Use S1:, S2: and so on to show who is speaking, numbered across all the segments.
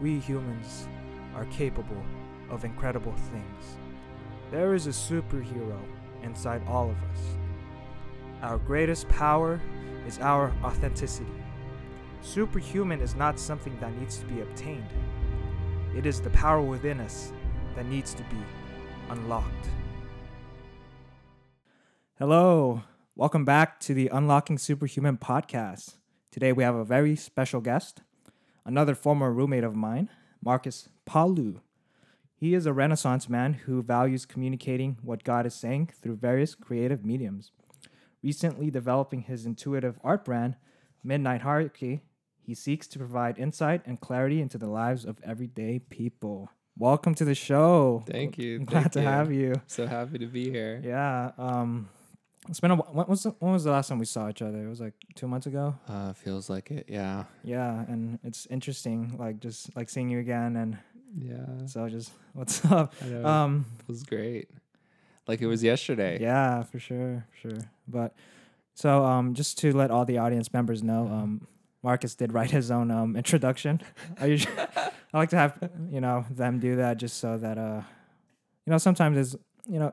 S1: we humans are capable of incredible things. There is a superhero inside all of us. Our greatest power is our authenticity. Superhuman is not something that needs to be obtained, it is the power within us that needs to be unlocked. Hello, welcome back to the Unlocking Superhuman podcast. Today we have a very special guest, another former roommate of mine, Markus Palu. He is a Renaissance man who values communicating what God is saying through various creative mediums. Recently developing his intuitive art brand, Midnight Hierarchy, he seeks to provide insight and clarity into the lives of everyday people. Welcome to the show.
S2: Thank you.
S1: I'm glad
S2: Thank
S1: to
S2: you.
S1: have you.
S2: So happy to be here.
S1: Yeah. Um, it's been a wh- when was the, when was the last time we saw each other? It was like two months ago.
S2: Uh, feels like it. Yeah.
S1: Yeah, and it's interesting, like just like seeing you again, and
S2: Yeah.
S1: so just what's up? Um,
S2: it was great. Like it was yesterday.
S1: yeah, for sure, for sure. But so um, just to let all the audience members know, um, Markus did write his own um introduction. I usually I like to have you know them do that just so that uh, you know sometimes it's you know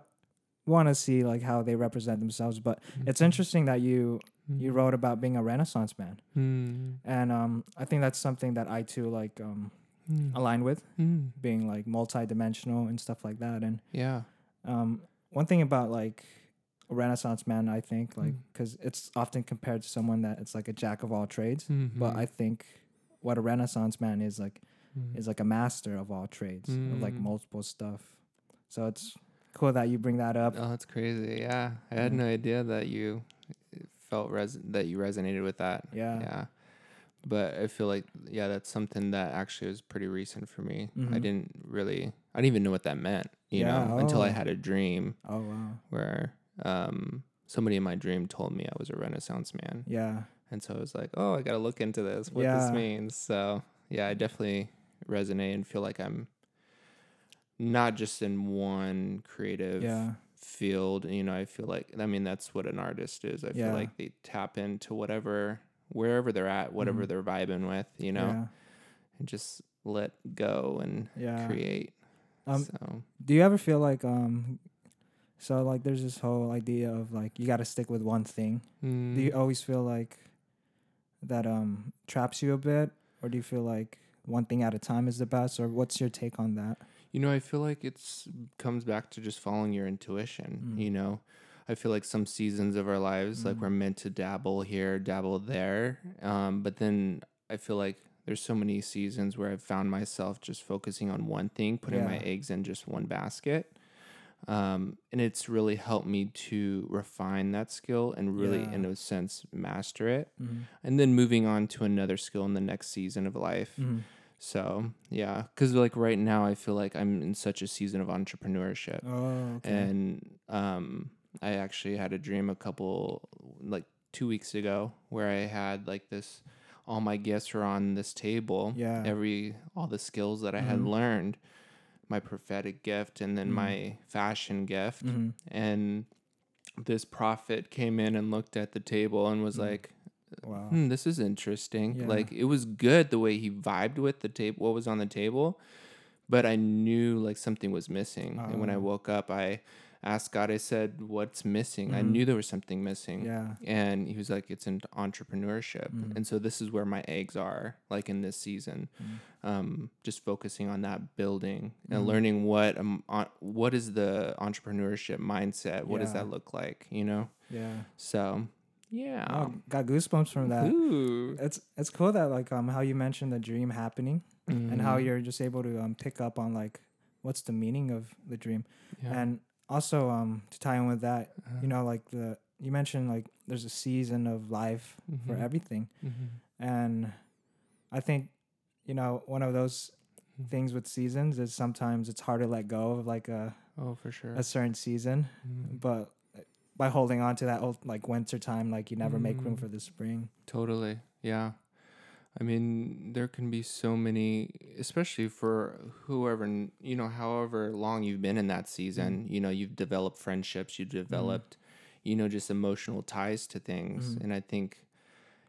S1: want to see like how they represent themselves, but it's interesting that you you wrote about being a Renaissance man,
S2: Mm.
S1: and um, I think that's something that I too like um
S2: Mm.
S1: align with,
S2: Mm.
S1: being like multi-dimensional and stuff like that. And
S2: Yeah.
S1: um, one thing about like a Renaissance man, I think, like
S2: Mm.
S1: because it's often compared to someone that it's like a jack of all trades,
S2: Mm-hmm.
S1: but I think what a Renaissance man is like
S2: Mm.
S1: is like a master of all trades, of like
S2: Mm.
S1: multiple stuff. So it's cool that you bring that up.
S2: Oh, that's crazy. Yeah. I had
S1: Mhm.
S2: no idea that you felt res- that you resonated with that.
S1: Yeah.
S2: Yeah. But I feel like yeah, that's something that actually was pretty recent for me. I
S1: Mhm.
S2: didn't really I didn't even know what that meant, you
S1: Yeah,
S2: know, until I
S1: oh.
S2: had a dream
S1: Oh wow,
S2: where um somebody in my dream told me I was a renaissance man.
S1: yeah,
S2: And so I was like, "Oh, I got to look into this. What
S1: Yeah.
S2: this means." So, yeah, I definitely resonate and feel like I'm not just in one creative
S1: yeah,
S2: field. You know, I feel like I mean that's what an artist is. I
S1: Yeah.
S2: feel like they tap into whatever wherever they're at, whatever
S1: Mhm.
S2: they're vibing with, you know,
S1: yeah,
S2: and just let go and
S1: yeah.
S2: create.
S1: Um,
S2: so,
S1: Do you ever feel like um, so like there's this whole idea of like you got to stick with one thing. Do you
S2: mm,
S1: always feel like that um traps you a bit, or do you feel like one thing at a time is the best, or what's your take on that?
S2: You know, I feel like it's comes back to just following your intuition.
S1: Mm.
S2: You know, I feel like some seasons of our lives, like
S1: Mm.
S2: we're meant to dabble here, dabble there. Um, but then I feel like there's so many seasons where I've found myself just focusing on one thing, putting my eggs in just one basket. Um, and it's really helped me to refine that skill and really,
S1: Yeah.
S2: in a sense, master it.
S1: Mm-hmm.
S2: And then moving on to another skill in the next season of life.
S1: Mm-hmm.
S2: So yeah, because like right now, I feel like I'm in such a season of entrepreneurship,
S1: Oh, okay.
S2: and um, I actually had a dream a couple like two weeks ago where I had like this. All my gifts were on this table.
S1: Yeah.
S2: Every all the skills that I had
S1: Mhm.
S2: learned, my prophetic gift, and then
S1: Mhm.
S2: my fashion gift,
S1: mm-hmm.
S2: and this prophet came in and looked at the table and was
S1: Mm.
S2: like,
S1: Wow.
S2: hmm, this is interesting.
S1: Yeah.
S2: Like it was good the way he vibed with the table, what was on the table, but I knew like something was missing. And when I
S1: Oh.
S2: woke up, I asked God. I said, "What's missing?" I
S1: Mhm.
S2: knew there was something missing.
S1: Yeah.
S2: And he was like, "It's in entrepreneurship."
S1: Mhm.
S2: And so this is where my eggs are, like in this season,
S1: Mhm.
S2: um, just focusing on that building and
S1: Mhm.
S2: learning what um, on, what is the entrepreneurship mindset. What does that look like? You know.
S1: Yeah.
S2: So, yeah.
S1: Oh, got goosebumps from that.
S2: Ooh.
S1: It's it's cool that like um how you mentioned the dream happening and how
S2: Mhm.
S1: you're just able to um pick up on like what's the meaning of the dream
S2: Yeah.
S1: and also um to tie in with that
S2: Uh-huh.
S1: you know like the you mentioned like there's a season of life for
S2: Mhm.
S1: everything
S2: Mhm.
S1: and I think you know one of those
S2: Mhm.
S1: things with seasons is sometimes it's hard to let go of like a
S2: Oh, for sure.
S1: a certain season
S2: Mhm.
S1: but by holding on to that old like winter time like you never make room
S2: Mm.
S1: for the spring
S2: Totally. Yeah. I mean, there can be so many, especially for whoever, you know, however long you've been in that season, you know, you've developed friendships, you've developed, you know, just emotional ties to things.
S1: Mhm.
S2: And I think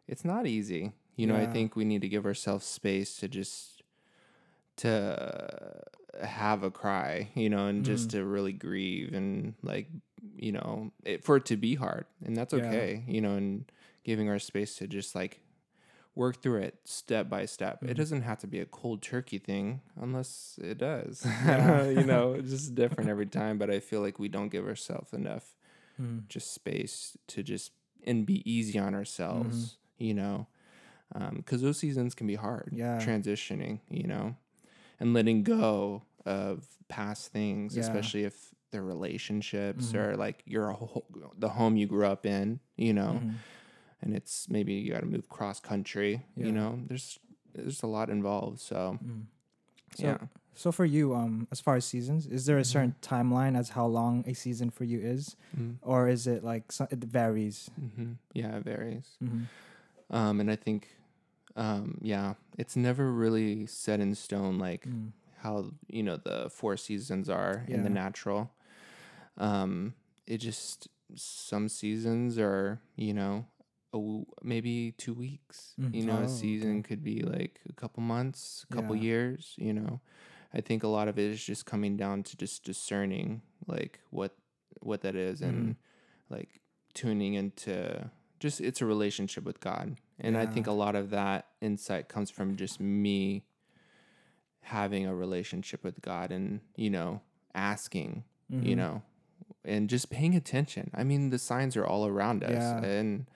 S2: it's not easy. You know, I think we need to give ourselves space to just to have a cry, you know, and just mm. to really grieve and like, you know, it, for it to be hard, and that's
S1: Yeah.
S2: okay, you know, and giving our space to just like work through it step by step. It mm. doesn't have to be a cold turkey thing unless it does.
S1: Yeah.
S2: you know, it's just different every time, but I feel like we don't give ourselves enough
S1: Mm.
S2: just space to just and be easy on ourselves, mm-hmm. you know, um, because those seasons can be hard.
S1: Yeah.
S2: transitioning, you know, and letting go of past things,
S1: Yeah.
S2: especially if they're relationships
S1: Mhm.
S2: or like your ho- the home you grew up in, you know,
S1: Mhm.
S2: and it's maybe you got to move cross country,
S1: Yeah.
S2: you know. There's there's a lot involved, so
S1: Mm. So,
S2: yeah.
S1: so for you, um, as far as seasons, is there a
S2: Mhm.
S1: certain timeline as how long a season for you is,
S2: Mm.
S1: or is it like so, it varies?
S2: hmm Yeah, it varies.
S1: Mm-hmm.
S2: Um, and I think, um, yeah, it's never really set in stone like
S1: Mm.
S2: how you know the four seasons are in the natural. Um, it just some seasons are you know a maybe two weeks.
S1: Mm.
S2: You know,
S1: Oh,
S2: a season
S1: okay.
S2: could be like a couple months, a couple
S1: Yeah.
S2: years. You know, I think a lot of it is just coming down to just discerning like what what that is
S1: Mm-hmm.
S2: and like tuning into just it's a relationship with God. And I think a lot of that insight comes from just me having a relationship with God and, you know, asking, you
S1: Mhm.
S2: know, and just paying attention. I mean, the signs are all around us.
S1: Yeah.
S2: And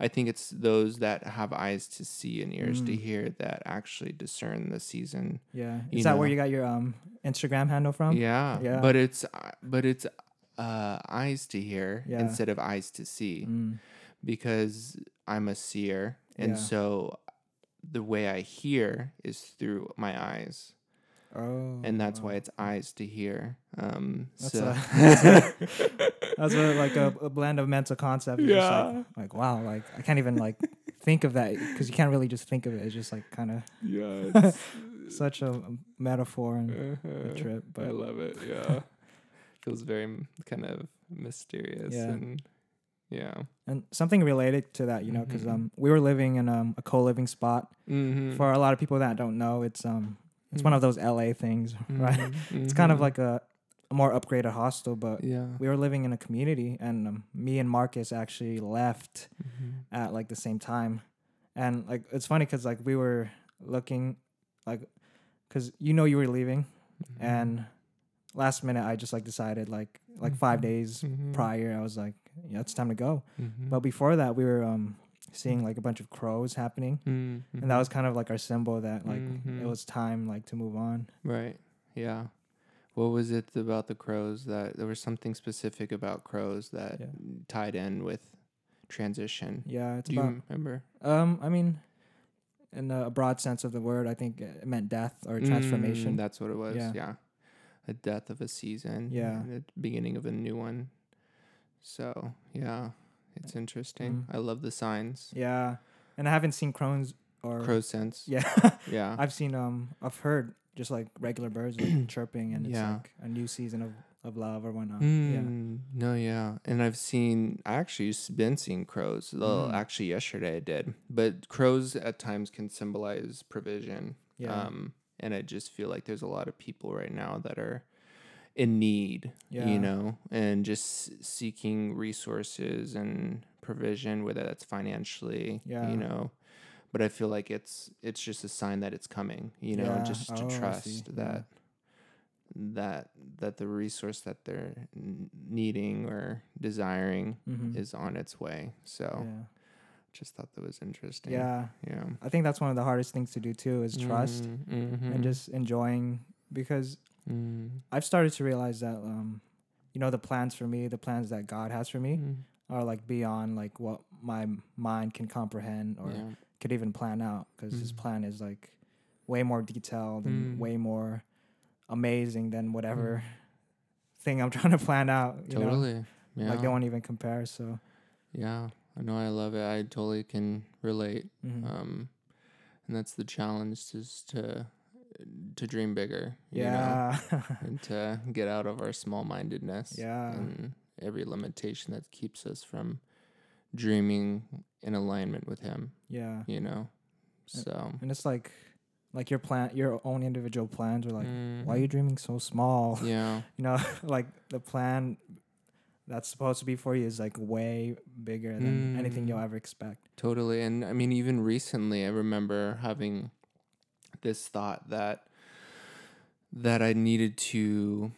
S2: I think it's those that have eyes to see and ears to
S1: Mm.
S2: hear that actually discern the season.
S1: Yeah,
S2: you
S1: is that where you got your um Instagram handle from?
S2: yeah.
S1: yeah.
S2: But it's uh, but it's uh eyes to hear
S1: Yeah.
S2: instead of eyes to see
S1: Mm.
S2: Because I'm a seer, and
S1: Yeah.
S2: so the way I hear is through my eyes,
S1: Oh,
S2: and that's why it's eyes to hear. Um,
S1: That's
S2: so
S1: a- that's a, like a, a blend of mental concept.
S2: Yeah.
S1: like, like wow, like I can't even like think of that because you can't really just think of it. It's just like kind of
S2: yeah,
S1: such a metaphor and a
S2: uh-huh.
S1: trip.
S2: I love it. Yeah, feels very kind of mysterious
S1: Yeah.
S2: and yeah.
S1: and something related to that, you know, because
S2: Mhm.
S1: um we were living in um a co-living spot.
S2: Mm-hmm.
S1: For a lot of people that don't know, it's um it's one of those LA things, right?
S2: Mm-hmm.
S1: It's kind of like a, a more upgraded hostel, but
S2: yeah.
S1: we were living in a community, and um, me and Markus actually left at like the same time, and like it's funny because like we were looking, like, because you know you were leaving, and last minute I just like decided like like five days prior I was like yeah it's time to go,
S2: Mhm.
S1: but before that we were um seeing like a bunch of crows happening,
S2: Mhm.
S1: and that was kind of like our symbol that like
S2: Mhm.
S1: it was time like to move on.
S2: Right. Yeah. What was it about the crows that there was something specific about crows that
S1: Yeah.
S2: tied in with transition?
S1: Yeah, it's
S2: Do you
S1: about
S2: remember?
S1: Um, I mean, in a broad sense of the word, I think it meant death or transformation.
S2: Mm, that's what it was.
S1: Yeah.
S2: Yeah. A death of a season.
S1: Yeah.
S2: The beginning of a new one. So yeah, it's interesting.
S1: Mhm.
S2: I love the signs.
S1: yeah, and I haven't seen crows or
S2: Crow sense.
S1: yeah,
S2: Yeah.
S1: I've seen um, I've heard just like regular birds like, chirping, and it's
S2: Yeah.
S1: like a new season of of love or whatnot.
S2: Mm, No, yeah, and I've seen. I actually been seeing crows. Well,
S1: Mm.
S2: actually, yesterday I did. But crows at times can symbolize provision.
S1: Yeah,
S2: Um, and I just feel like there's a lot of people right now that are in need.
S1: Yeah.
S2: You know, and just seeking resources and provision, whether that's financially.
S1: Yeah.
S2: You know. But I feel like it's it's just a sign that it's coming, you know,
S1: Yeah.
S2: just to
S1: Oh,
S2: trust that that that the resource that they're n- needing or desiring
S1: Mhm.
S2: is on its way. So just thought that was interesting.
S1: yeah.
S2: Yeah.
S1: I think that's one of the hardest things to do too is trust
S2: Mm-hmm.
S1: and just enjoying because
S2: Mm,
S1: I've started to realize that um, you know, the plans for me, the plans that God has for me.
S2: mm,
S1: are like beyond like what my mind can comprehend or
S2: yeah.
S1: could even plan out because his
S2: Mm.
S1: plan is like way more detailed and
S2: Mm.
S1: way more amazing than whatever thing I'm trying to plan out. You know?
S2: Totally. Yeah.
S1: Like they won't even compare. So
S2: yeah. I know. I love it. I totally can relate.
S1: mhm.
S2: Um, and that's the challenge is to to dream bigger. you know,
S1: yeah,
S2: and to get out of our small mindedness.
S1: Yeah.
S2: And every limitation that keeps us from dreaming in alignment with Him,
S1: yeah.
S2: you know? So,
S1: And it's like like your plan, your own individual plans are like, why are you dreaming so small?
S2: Yeah.
S1: You know, like the plan that's supposed to be for you is like way bigger than anything
S2: Mm.
S1: you'll ever expect.
S2: Totally. And I mean, even recently, I remember having this thought that that I needed to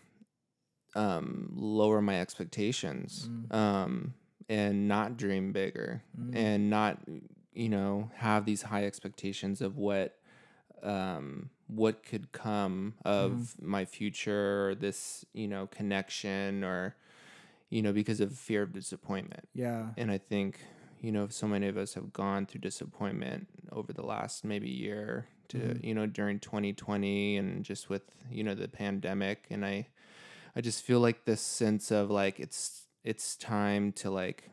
S2: um, lower my expectations
S1: Mm.
S2: um, and not dream bigger
S1: Mm.
S2: and not, you know, have these high expectations of what um, what could come of my future or this, you know, connection or, you know, because of fear of disappointment
S1: Yeah.
S2: and I think you know so many of us have gone through disappointment over the last maybe year to
S1: Mhm.
S2: you know during 2020 and just with you know the pandemic and I I just feel like this sense of like it's it's time to like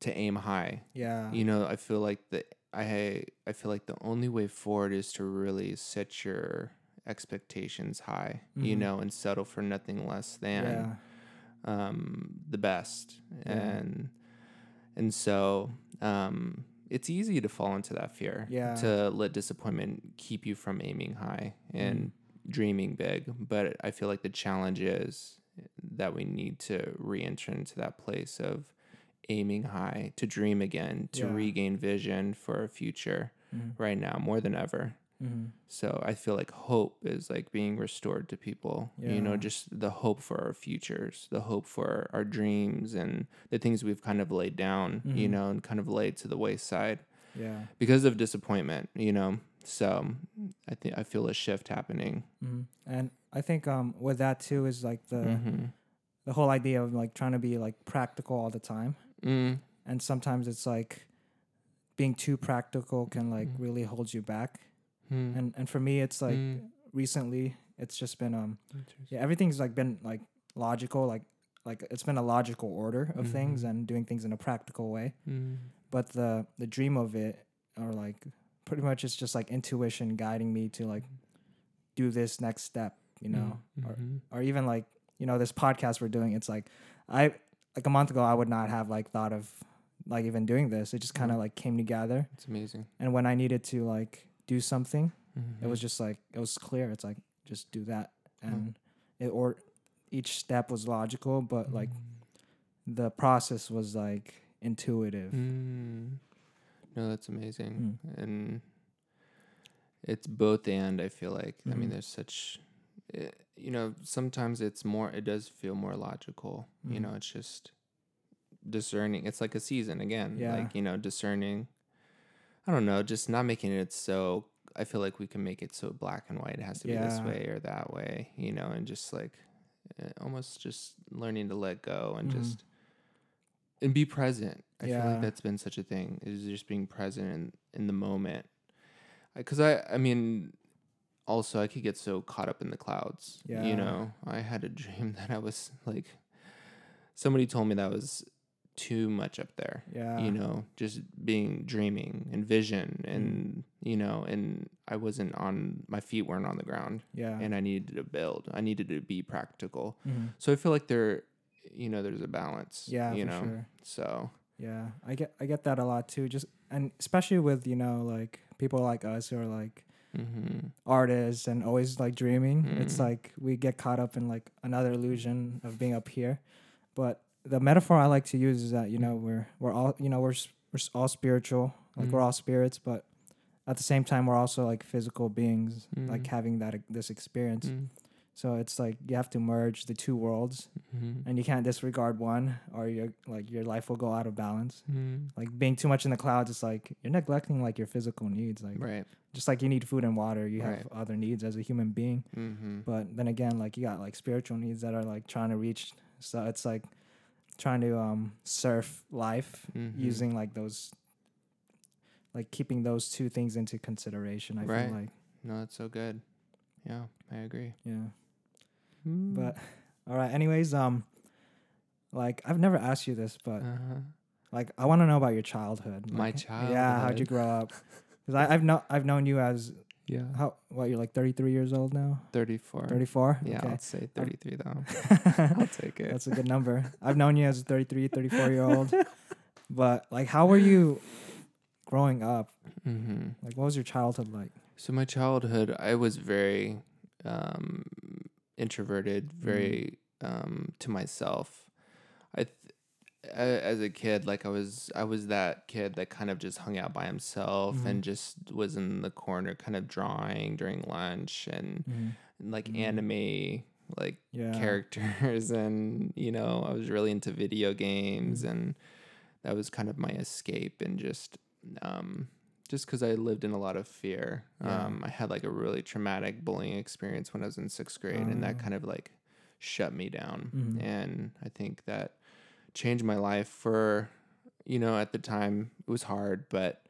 S2: to aim high
S1: Yeah.
S2: you know I feel like the I I feel like the only way forward is to really set your expectations high you
S1: Mhm.
S2: know and settle for nothing less than
S1: yeah.
S2: um, the best,
S1: Yeah.
S2: and and so um, it's easy to fall into that fear.
S1: Yeah.
S2: To let disappointment keep you from aiming high and dreaming big, but I feel like the challenge is that we need to re-enter into that place of aiming high to dream again to
S1: Yeah.
S2: regain vision for a future
S1: Mhm.
S2: right now more than ever
S1: Mhm.
S2: so I feel like hope is like being restored to people. You know, just the hope for our futures, the hope for our dreams and the things we've kind of laid down, you
S1: Mhm.
S2: know, and kind of laid to the wayside
S1: Yeah.
S2: because of disappointment, you know. So I think I feel a shift happening.
S1: Mhm. And I think um with that too is like the
S2: Mm-hmm.
S1: the whole idea of like trying to be like practical all the time,
S2: Mm,
S1: and sometimes it's like being too practical can like
S2: Mhm.
S1: really hold you back.
S2: Mm,
S1: And and for me, it's like
S2: mm.
S1: recently, it's just been um yeah everything's like been like logical like like it's been a logical order of things
S2: Mhm.
S1: and doing things in a practical way.
S2: Mm,
S1: But the the dream of it or like pretty much it's just like intuition guiding me to like do this next step, you know, or
S2: mhm.
S1: or even like you know this podcast we're doing it's like i like a month ago i would not have like thought of like even doing this it just kind of
S2: Mhm.
S1: like came together
S2: It's amazing.
S1: and when i needed to like do something it was
S2: Mhm.
S1: just like it was clear it's like just do that and it or each step was logical but like
S2: Mm.
S1: the process was like intuitive
S2: Mm. No, that's amazing.
S1: Mm.
S2: And it's both and I feel like. I mean,
S1: Mhm.
S2: there's such, eh, you know, sometimes it's more, it does feel more logical. You
S1: Mhm.
S2: know, it's just discerning. It's like a season again.
S1: Yeah.
S2: Like, you know, discerning. I don't know, just not making it so, I feel like we can make it so black and white. It has to be this way or that way, you know, and just like eh, almost just learning to let go and
S1: Mhm.
S2: just and be present. I feel like that's been such a thing is just being present in, in the moment. Because I, I mean, also I could get so caught up in the clouds.
S1: Yeah.
S2: You know, I had a dream that I was like, somebody told me that was too much up there.
S1: yeah
S2: You know, just being dreaming and vision and you know, and I wasn't on my feet weren't on the ground
S1: yeah
S2: and I needed to build. I needed to be practical.
S1: Mhm.
S2: So I feel like there, you know, there's a balance.
S1: yeah
S2: You know,
S1: sure
S2: so.
S1: Yeah, I get I get that a lot too. Just and especially with you know like people like us who are like
S2: Mm-hmm.
S1: artists and always like dreaming. It's
S2: Mm.
S1: like we get caught up in like another illusion of being up here. But the metaphor I like to use is that you know we're we're all you know we're we're all spiritual, like we're
S2: Mm.
S1: all spirits, but at the same time we're also like physical beings, like
S2: Mm.
S1: having that this experience.
S2: Mm-hmm.
S1: So it's like you have to merge the two worlds,
S2: Mm-hmm.
S1: and you can't disregard one, or your like your life will go out of balance
S2: Mm-hmm.
S1: like being too much in the clouds it's like you're neglecting like your physical needs like
S2: Right.
S1: just like you need food and water you have
S2: Right.
S1: other needs as a human being
S2: Mm-hmm.
S1: but then again like you got like spiritual needs that are like trying to reach so it's like trying to um surf life
S2: Mhm.
S1: using like those like keeping those two things into consideration i
S2: Right.
S1: feel like
S2: No, that's so good. Yeah, I agree.
S1: yeah
S2: Mm.
S1: but all right anyways um like i've never asked you this but
S2: uh-huh.
S1: like i want to know about your childhood
S2: My
S1: Like, yeah how'd you grow up because i've known i've known you as
S2: yeah,
S1: How what you're like 33 years old now?
S2: thirty-four.
S1: 34?
S2: Yeah,
S1: Okay.
S2: I'll say thirty-three though. I'll take it.
S1: That's a good number. I've known you as a 33, 34 year old. But like how were you growing up?
S2: Mm-hmm.
S1: Like what was your childhood like?
S2: So my childhood, I was very um, introverted, very um, to myself. I, th- a- as a kid, like I was, I was that kid that kind of just hung out by himself
S1: Mhm.
S2: and just was in the corner, kind of drawing during lunch and,
S1: Mhm.
S2: and like
S1: Mhm.
S2: anime, like
S1: Yeah.
S2: characters, and you know, I was really into video games,
S1: Mhm.
S2: and that was kind of my escape, and just, um, just because I lived in a lot of fear.
S1: Yeah.
S2: Um, I had like a really traumatic bullying experience when I was in sixth grade, and that
S1: Oh.
S2: kind of like shut me down.
S1: Mhm.
S2: And I think that changed my life for, you know, at the time it was hard, but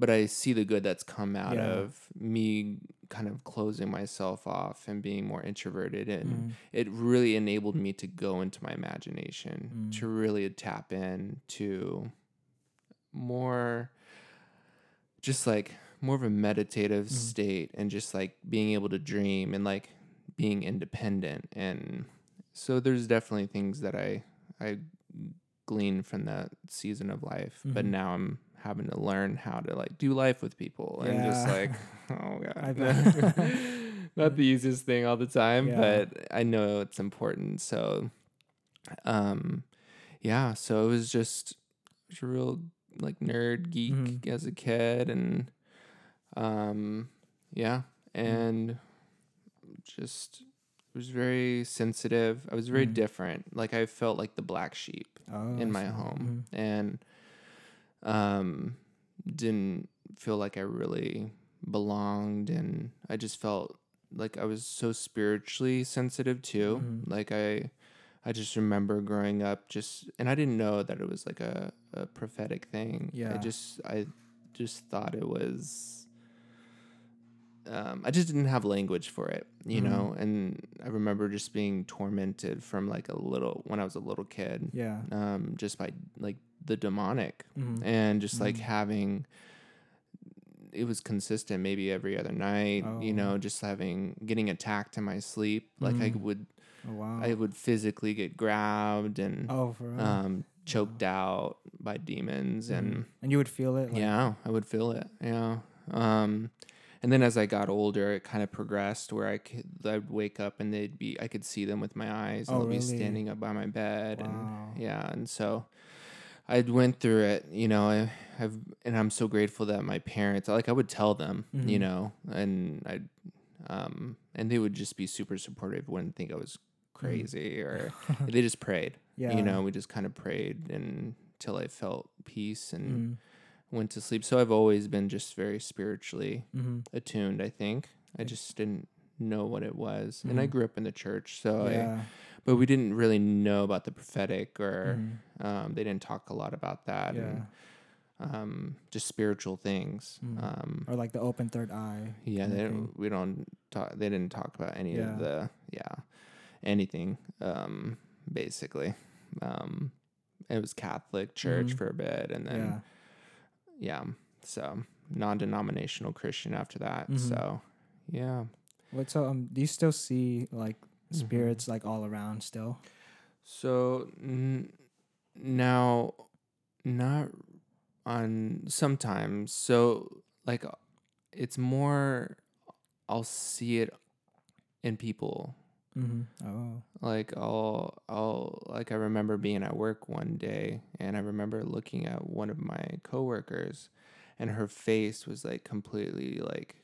S2: but I see the good that's come out
S1: Yeah.
S2: of me kind of closing myself off and being more introverted and
S1: Mhm.
S2: it really enabled me to go into my imagination
S1: Mm.
S2: to really tap in to more just like more of a meditative
S1: Mhm.
S2: state and just like being able to dream and like being independent and so there's definitely things that I I gleaned from that season of life but
S1: Mhm.
S2: now I'm having to learn how to like do life with people and just like oh god not the easiest thing all the time
S1: Yeah.
S2: but I know it's important so um yeah so it was just it was a real like nerd geek
S1: Mhm.
S2: as a kid and um yeah
S1: Mm-hmm.
S2: and just it was very sensitive i was very
S1: Mhm.
S2: different like i felt like the black sheep
S1: Oh,
S2: in my home and um didn't feel like i really belonged and i just felt like i was so spiritually sensitive too
S1: Mhm.
S2: like i i just remember growing up just and i didn't know that it was like a, a prophetic thing
S1: Yeah.
S2: i just i just thought it was um, I just didn't have language for it, you
S1: Mhm.
S2: know. And remember just being tormented from like a little when I was a little kid,
S1: Yeah.
S2: um, just by like the demonic
S1: Mhm.
S2: and just like
S1: Mhm.
S2: having. It was consistent, maybe every other night, you
S1: Oh.
S2: know, just having getting attacked in my sleep. Like I
S1: Mhm.
S2: would,
S1: Oh wow.
S2: I would physically get grabbed and
S1: oh,
S2: um, choked out by demons and.
S1: Mhm. and you would feel it. Like,
S2: Yeah, I would feel it. Yeah. Um, and then as I got older, it kind of progressed where I could I'd wake up and they'd be I could see them with my eyes and
S1: Oh,
S2: they'd be standing up by my bed
S1: Wow.
S2: and yeah, and so I went through it, you know, I have and I'm so grateful that my parents like I would tell them, you
S1: Mhm.
S2: know, and I um and they would just be super supportive, wouldn't think I was crazy or they just prayed.
S1: Mm-hmm. Yeah.
S2: You know, we just kind of prayed until I felt peace and
S1: Mhm.
S2: Went to sleep. So I've always been just very spiritually
S1: Mhm.
S2: attuned, I think. I just didn't know what it was. And I
S1: Mhm.
S2: grew up in the church, so I but we didn't really know about the prophetic or
S1: Mhm.
S2: um, they didn't talk a lot about that
S1: Yeah.
S2: and um, just spiritual things.
S1: Mhm.
S2: Um,
S1: Or like the open third eye.
S2: yeah, they don't, we don't talk they didn't talk about any
S1: Yeah.
S2: of the yeah, anything um, basically. Um, it was Catholic church
S1: Mhm.
S2: for a bit and then
S1: yeah.
S2: so non-denominational christian after that
S1: Mhm.
S2: so yeah
S1: What so um do you still see like
S2: Mhm.
S1: spirits like all around still?
S2: so n- now not on sometimes so like it's more i'll see it in people
S1: Mm-hmm. Oh.
S2: like I'll I'll like I remember being at work one day and I remember looking at one of my coworkers and her face was like completely like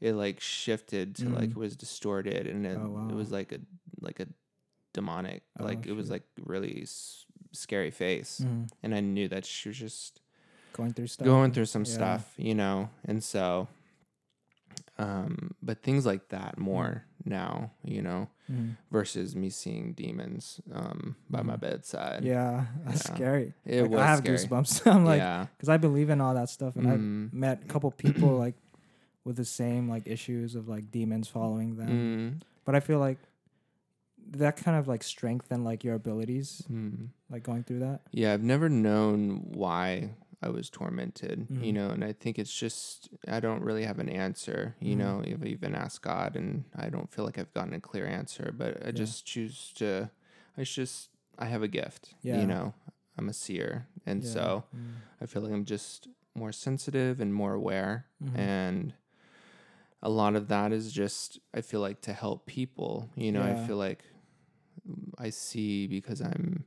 S2: it like shifted to like
S1: Mm.
S2: it was distorted and it,
S1: Oh, wow.
S2: it was like a like a demonic
S1: Oh,
S2: like it was like really s- scary face
S1: Mhm.
S2: and I knew that she was just
S1: Going through stuff.
S2: going through some
S1: Yeah.
S2: stuff, you know, and so, um, but things like that more now, you know,
S1: Mhm.
S2: versus me seeing demons, um, by my
S1: Mhm.
S2: bedside.
S1: Yeah, that's
S2: Yeah.
S1: scary.
S2: it
S1: Like,
S2: was
S1: I have
S2: scary.
S1: goosebumps. I'm like,
S2: yeah,
S1: because I believe in all that stuff, and
S2: Mhm.
S1: I've met a couple people like with the same like issues of like demons following them.
S2: mm,
S1: But I feel like that kind of like strengthen like your abilities,
S2: mm.
S1: like going through that.
S2: yeah. I've never known why I was tormented, you
S1: Mhm.
S2: know, and I think it's just I don't really have an answer, you
S1: Mhm.
S2: know. I've even asked God, and I don't feel like I've gotten a clear answer, but I
S1: Yeah.
S2: just choose to. I just I have a gift,
S1: Yeah.
S2: you know. I'm a seer, and
S1: Yeah.
S2: so
S1: Mm.
S2: I feel like I'm just more sensitive and more aware,
S1: Mhm.
S2: and a lot of that is just I feel like to help people. You know. I feel like I see because I'm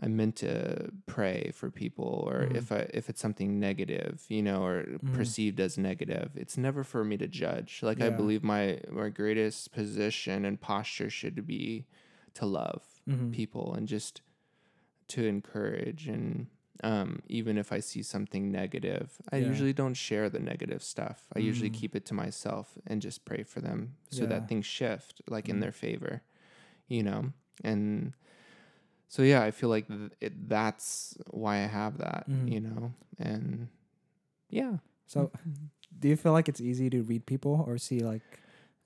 S2: I'm meant to pray for people or
S1: Mhm.
S2: if I if it's something negative, you know, or
S1: Mhm.
S2: perceived as negative, it's never for me to judge. Like I believe my my greatest position and posture should be to love
S1: Mhm.
S2: people and just to encourage and um, even if I see something negative, I
S1: Yeah.
S2: usually don't share the negative stuff. I usually
S1: Mm.
S2: keep it to myself and just pray for them so
S1: Yeah.
S2: that things shift like in
S1: Mm.
S2: their favor, you know? And so, yeah, I feel like th- it, that's why I have that,
S1: Mhm.
S2: you know? And yeah.
S1: So, do you feel like it's easy to read people or see like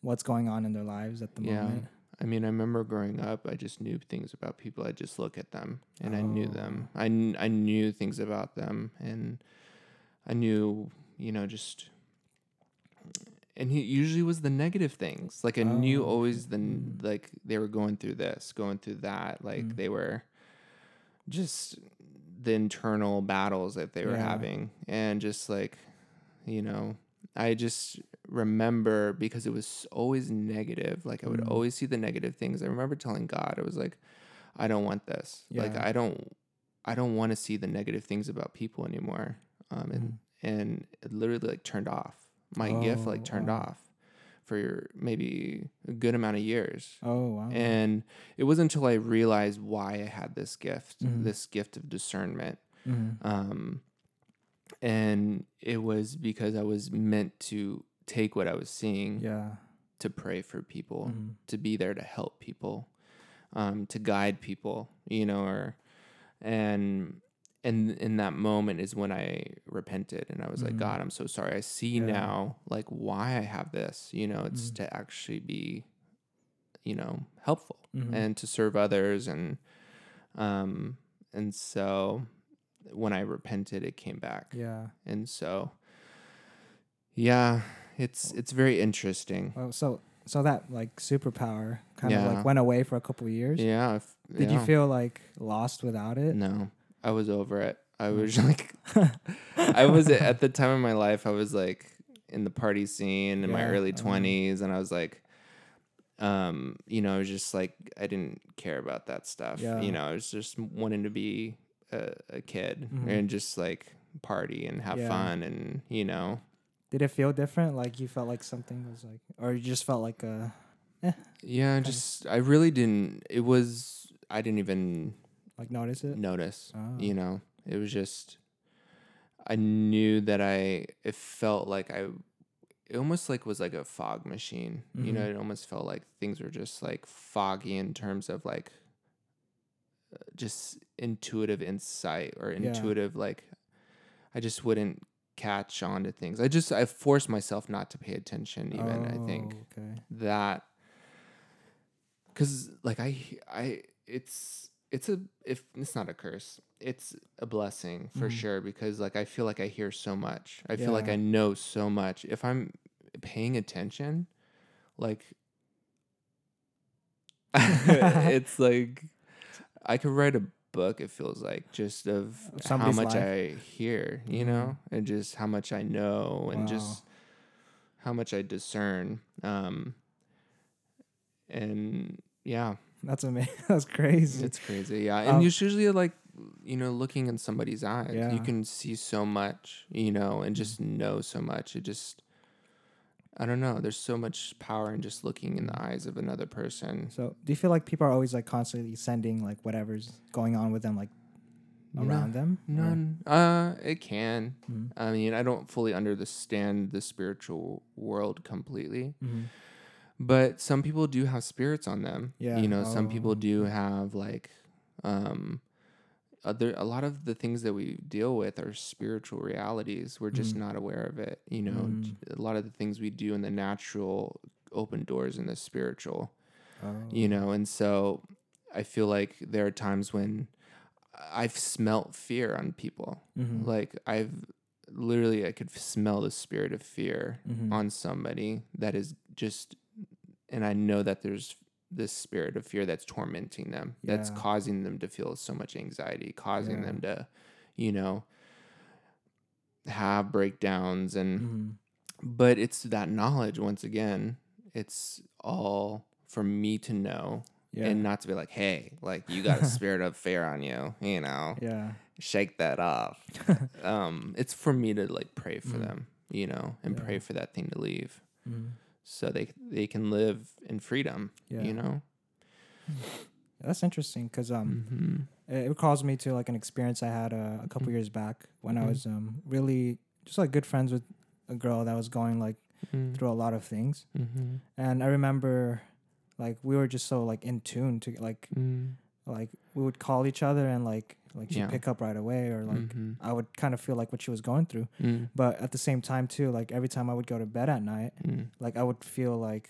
S1: what's going on in their lives at the
S2: Yeah.
S1: moment?
S2: I mean, I remember growing up, I just knew things about people. I just look at them and I knew them.
S1: Oh.
S2: I, kn- I knew things about them and I knew, you know, just. And he usually was the negative things. Like I knew
S1: Oh,
S2: always the
S1: mm.
S2: like they were going through this, going through that. Like
S1: Mm.
S2: they were just the internal battles that they were
S1: Yeah.
S2: having, and just like, you know, I just remember because it was always negative. Like I would
S1: Mm.
S2: always see the negative things. I remember telling God, I was like, I don't want this. Like I don't, I don't want to see the negative things about people anymore. Um, and
S1: Mm.
S2: and it literally like turned off. My gift like
S1: Oh,
S2: turned
S1: wow.
S2: off for maybe a good amount of years.
S1: Oh wow.
S2: And it wasn't until I realized why I had this gift,
S1: Mhm.
S2: this gift of discernment.
S1: Mhm.
S2: Um, and it was because I was meant to take what I was seeing
S1: yeah.
S2: to pray for people,
S1: Mhm.
S2: to be there to help people, um, to guide people, you know, or and and in that moment is when I repented and I was like,
S1: Mhm.
S2: God, I'm so sorry. I see
S1: Yeah.
S2: now like why I have this. You know, it's
S1: Mhm.
S2: to actually be, you know, helpful
S1: Mhm.
S2: and to serve others and um and so when I repented it came back.
S1: yeah.
S2: And so yeah, it's it's very interesting.
S1: Oh, so so that like superpower kind of like went away for a couple of years.
S2: Yeah. if-
S1: Did you feel like lost without it?
S2: No, I was over it. I was like, I was at the time of my life. I was like in the party scene in my early twenties, and I was like, um, you know, I was just like, I didn't care about that stuff.
S1: Yeah.
S2: You know, I was just wanting to be a, a kid
S1: Mhm.
S2: and just like party and have
S1: Yeah.
S2: fun, and you know,
S1: Did it feel different? Like you felt like something was like, or you just felt like uh
S2: yeah, I just I really didn't. It was I didn't even
S1: like notice it?
S2: notice.
S1: Oh.
S2: You know, it was just I knew that I it felt like I it almost like was like a fog machine. You know,
S1: Mhm.
S2: it almost felt like things were just like foggy in terms of like uh, just intuitive insight or intuitive like I just wouldn't catch on to things. I just I forced myself not to pay attention even, I think
S1: Oh, Okay.
S2: that because like i i it's it's a if it's not a curse it's a blessing for
S1: Mhm.
S2: sure because like i feel like i hear so much i feel like i know so much if i'm paying attention like it's like i could write a book it feels like just of
S1: Of
S2: how much
S1: life.
S2: i hear you
S1: Mhm.
S2: know and just how much i know and
S1: Wow.
S2: just how much I discern. Um, and yeah,
S1: That's amazing. That's crazy.
S2: it's crazy. Yeah. And
S1: Um,
S2: it's usually like, you know, looking in somebody's eyes,
S1: Yeah.
S2: you can see so much, you know, and just know so much. It just, I don't know. There's so much power in just looking in the eyes of another person.
S1: so, do you feel like people are always like constantly sending like whatever's going on with them like around them? or-
S2: None. Uh, it can.
S1: Mhm.
S2: I mean, I don't fully understand the spiritual world completely.
S1: Mhm.
S2: But some people do have spirits on them
S1: Yeah.
S2: you know some people
S1: Oh.
S2: do have like um other a lot of the things that we deal with are spiritual realities we're just
S1: Mm.
S2: not aware of it you know
S1: Mm.
S2: a lot of the things we do in the natural open doors in the spiritual
S1: Oh.
S2: you know and so i feel like there are times when i've smelt fear on people
S1: Mhm.
S2: like i've literally i could smell the spirit of fear
S1: Mhm.
S2: on somebody that is just and I know that there's this spirit of fear that's tormenting them that's causing them to feel so much anxiety causing
S1: Yeah.
S2: them to you know have breakdowns and
S1: Mhm.
S2: but it's that knowledge once again. It's all for me to know
S1: Yeah.
S2: and not to be like, hey, like you got a spirit of fear on you, you know,
S1: yeah.
S2: shake that off. um, it's for me to like pray for
S1: Mm.
S2: them, you know, and
S1: Yeah.
S2: pray for that thing to leave
S1: Mhm.
S2: So they they can live in freedom,
S1: Yeah.
S2: you know.
S1: That's interesting because um,
S2: Mm-hmm.
S1: it, recalls me to like an experience I had uh, a couple
S2: Mhm.
S1: years back when I
S2: Mhm.
S1: was um really just like good friends with a girl that was going like
S2: Mm-hmm.
S1: through a lot of things,
S2: Mm-hmm.
S1: and I remember like we were just so like in tune to like
S2: Mm-hmm.
S1: like we would call each other and like like she'd
S2: Yeah.
S1: pick up right away or like
S2: Mhm.
S1: I would kind of feel like what she was going through,
S2: Mm.
S1: but at the same time too like every time I would go to bed at night,
S2: Mm.
S1: like I would feel like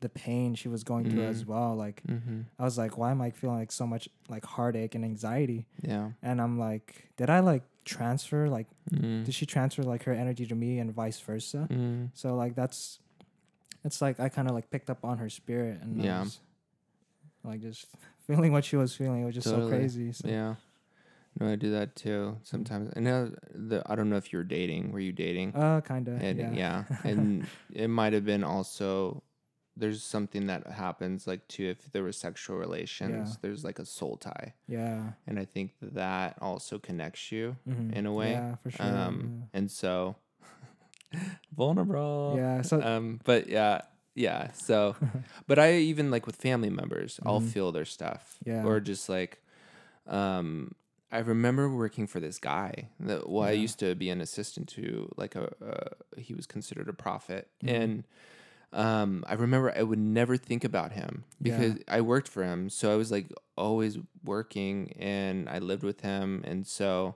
S1: the pain she was going through as
S2: Mm.
S1: well. Like
S2: Mm-hmm.
S1: I was like, why am I feeling like so much like heartache and anxiety?
S2: Yeah.
S1: And I'm like, did I like transfer like
S2: Mm.
S1: did she transfer like her energy to me and vice versa?
S2: Mm.
S1: So like that's it's like I kind of like picked up on her spirit and
S2: Yeah.
S1: was, like just feeling what she was feeling. It was just so crazy. So.
S2: Yeah. No, I do that too sometimes. And uh, the I don't know if you were dating. Were you dating?
S1: Uh, kind of. yeah.
S2: yeah, and it might have been also there's something that happens like too if there was sexual relations.
S1: Yeah.
S2: There's like a soul tie,
S1: Yeah.
S2: and I think that also connects you
S1: Mhm.
S2: in a way.
S1: Yeah, for sure.
S2: Um, and so vulnerable.
S1: yeah. So
S2: Um, but yeah, yeah. So, but I even like with family members, I'll
S1: Mhm.
S2: feel their stuff.
S1: Yeah.
S2: Or just like, um, I remember working for this guy. That well, I used to be an assistant to like a. Uh, he was considered a prophet,
S1: Mhm.
S2: and um, I remember I would never think about him
S1: Yeah.
S2: because I worked for him. So I was like always working, and I lived with him, and so.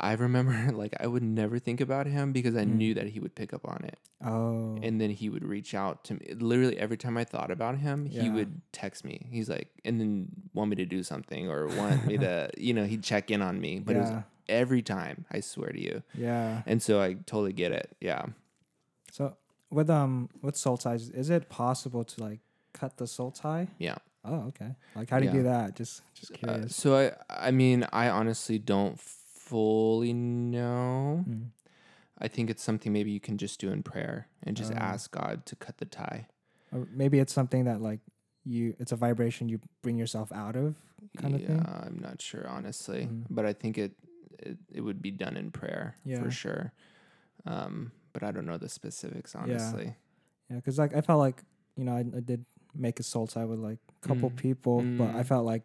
S2: I remember like I would never think about him because I
S1: Mm.
S2: knew that he would pick up on it
S1: oh.
S2: and then he would reach out to me. Literally every time I thought about him, he would text me. He's like, and then want me to do something or want me to, you know, he'd check in on me. But it was every time, I swear to you.
S1: Yeah.
S2: And so I totally get it. Yeah.
S1: So with um with soul ties, is it possible to like cut the soul tie?
S2: Yeah.
S1: Oh, okay. Like how do you do that? Just just
S2: Uh,
S1: curious.
S2: so I, I mean, I honestly don't fully know.
S1: Mm.
S2: I think it's something maybe you can just do in prayer and just
S1: Oh.
S2: ask God to cut the tie.
S1: Or maybe it's something that like you it's a vibration you bring yourself out of kind of
S2: yeah,
S1: thing.
S2: I'm not sure honestly,
S1: Mhm.
S2: but I think it, it it would be done in prayer
S1: Yeah.
S2: for sure. Um, but I don't know the specifics honestly.
S1: Yeah, because like I felt like you know I, I did make a soul tie with like a couple
S2: Mm.
S1: people, but I
S2: Mm.
S1: felt like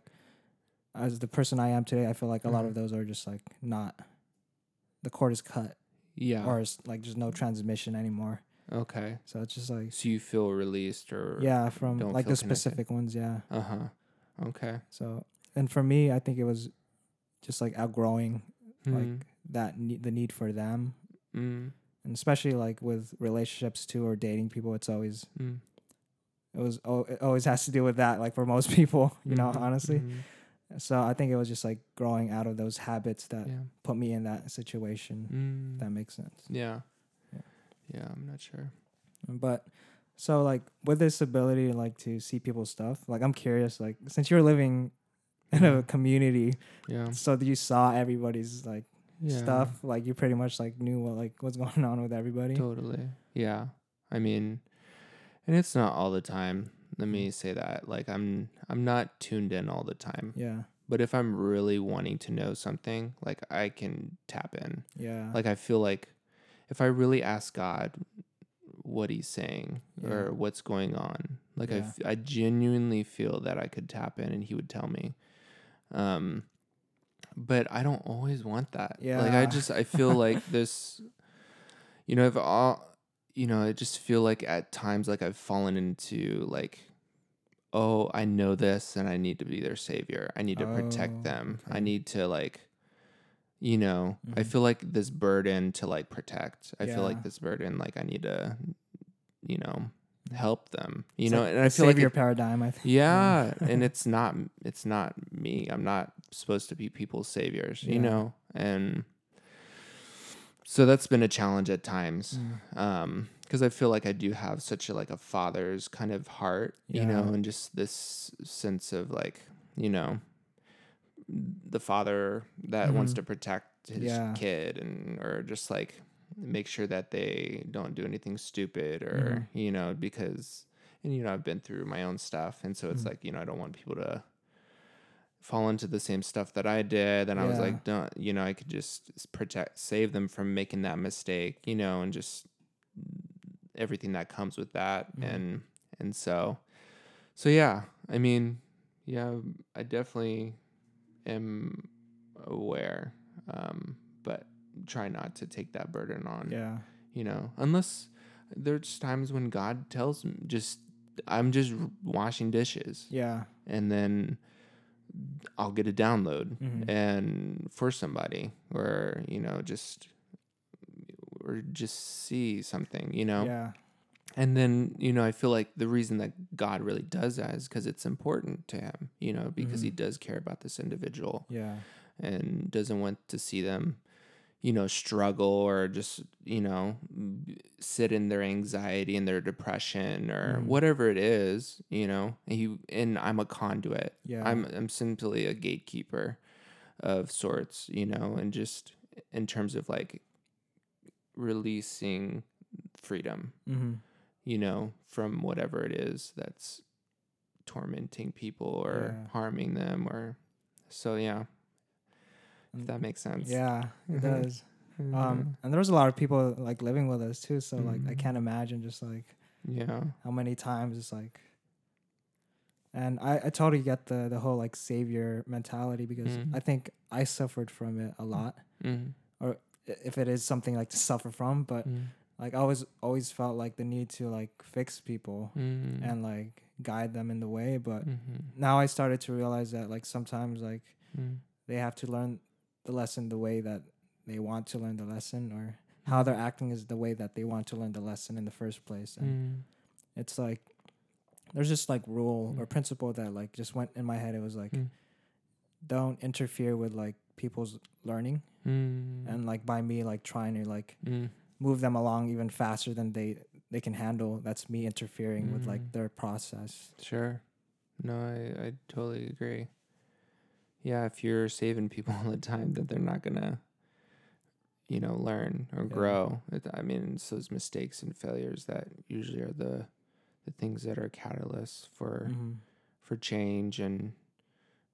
S1: as the person I am today, I feel like a lot of
S2: Mhm.
S1: those are just like not the cord is cut
S2: Yeah.
S1: or it's like there's no transmission anymore.
S2: okay.
S1: So it's just like
S2: So you feel released or
S1: yeah, from like the
S2: connected.
S1: specific ones, yeah.
S2: Uh huh. Okay.
S1: So and for me, I think it was just like outgrowing
S2: Mm.
S1: like that need, the need for them,
S2: Mm.
S1: and especially like with relationships too or dating people, it's always
S2: Mm.
S1: it was oh, it always has to do with that like for most people, you know,
S2: Mhm,
S1: honestly.
S2: mhm.
S1: So I think it was just like growing out of those habits that
S2: Yeah.
S1: put me in that situation.
S2: Mm.
S1: That makes sense.
S2: yeah.
S1: Yeah.
S2: Yeah. I'm not sure.
S1: But so like with this ability like to see people's stuff, like I'm curious, like since you're living in a community,
S2: Yeah.
S1: so you saw everybody's like
S2: Yeah.
S1: stuff, like you pretty much like knew what like what's going on with everybody.
S2: Totally. Yeah. I mean, and it's not all the time. Let
S1: Mm.
S2: me say that. Like I'm I'm not tuned in all the time.
S1: Yeah.
S2: But if I'm really wanting to know something, like I can tap in.
S1: Yeah.
S2: Like I feel like if I really ask God what he's saying
S1: Yeah.
S2: or what's going on, like I,
S1: Yeah.
S2: f- I genuinely feel that I could tap in and he would tell me. Um but I don't always want that. Yeah. Like I just I feel like this you know, if all you know, I just feel like at times like I've fallen into like oh, I know this and I need to be their savior. I need to
S1: Oh,
S2: protect them. I need to like you know, I
S1: Mhm.
S2: feel like this burden to like protect. I feel like this burden like I need to you know,
S1: Mhm.
S2: help them. You
S1: It's
S2: know,
S1: like
S2: and I feel like it-
S1: paradigm. I think.
S2: yeah, and it's not it's not me. I'm not supposed to be people's saviors,
S1: Yeah.
S2: you know. And so that's been a challenge at times.
S1: Mm.
S2: Um because I feel like I do have such a like a father's kind of heart, you know, and just this sense of like, you know, the father that wants
S1: Mhm.
S2: to protect his
S1: Yeah.
S2: kid and or just like make sure that they don't do anything stupid or
S1: Mhm.
S2: you know because and you know I've been through my own stuff and so it's
S1: Mhm.
S2: like you know I don't want people to fall into the same stuff that I did and I was like don't you know I could just protect save them from making that mistake you know and just everything that comes with that
S1: Mhm.
S2: and and so so yeah I mean yeah I definitely am aware um but try not to take that burden on
S1: Yeah.
S2: you know unless there's times when god tells me just i'm just washing dishes
S1: Yeah.
S2: and then i'll get a download
S1: Mhm.
S2: and for somebody or you know just or just see something you know
S1: Yeah.
S2: and then you know i feel like the reason that god really does that is because it's important to him you know because he
S1: Mhm.
S2: does care about this individual
S1: Yeah.
S2: and doesn't want to see them you know struggle or just you know sit in their anxiety and their depression or
S1: Mhm.
S2: whatever it is you know and he and i'm a conduit
S1: Yeah.
S2: i'm i'm simply a gatekeeper of sorts you know and just in terms of like releasing freedom
S1: Mm-hmm.
S2: you know from whatever it is that's tormenting people or
S1: Yeah.
S2: harming them or so yeah if that makes sense
S1: Yeah, it
S2: Mhm.
S1: does.
S2: Mhm.
S1: Um, and there was a lot of people like living with us too. So like, I
S2: Mhm.
S1: can't imagine just like
S2: yeah
S1: how many times it's like. And I, I totally get the the whole like savior mentality because
S2: Mhm.
S1: I think I suffered from it a lot.
S2: mm
S1: i- If it is something like to suffer from, but
S2: mm
S1: like I always always felt like the need to like fix people
S2: mm
S1: and like guide them in the way. But
S2: Mhm.
S1: now I started to realize that like sometimes like
S2: Mm.
S1: they have to learn the lesson the way that they want to learn the lesson or how they're acting is the way that they want to learn the lesson in the first place and
S2: Mm.
S1: it's like there's just like rule or
S2: Mm.
S1: principle that like just went in my head it was like
S2: Mm.
S1: don't interfere with like people's learning
S2: Mm.
S1: and like by me like trying to like
S2: Mm.
S1: move them along even faster than they they can handle that's me interfering with like
S2: Mm.
S1: their process
S2: Sure. No, I, I totally agree. Yeah, if you're saving people all the time, that they're not gonna, you know, learn or
S1: Yeah.
S2: grow. It, I mean, it's those mistakes and failures that usually are the the things that are catalysts for
S1: Mhm.
S2: for change and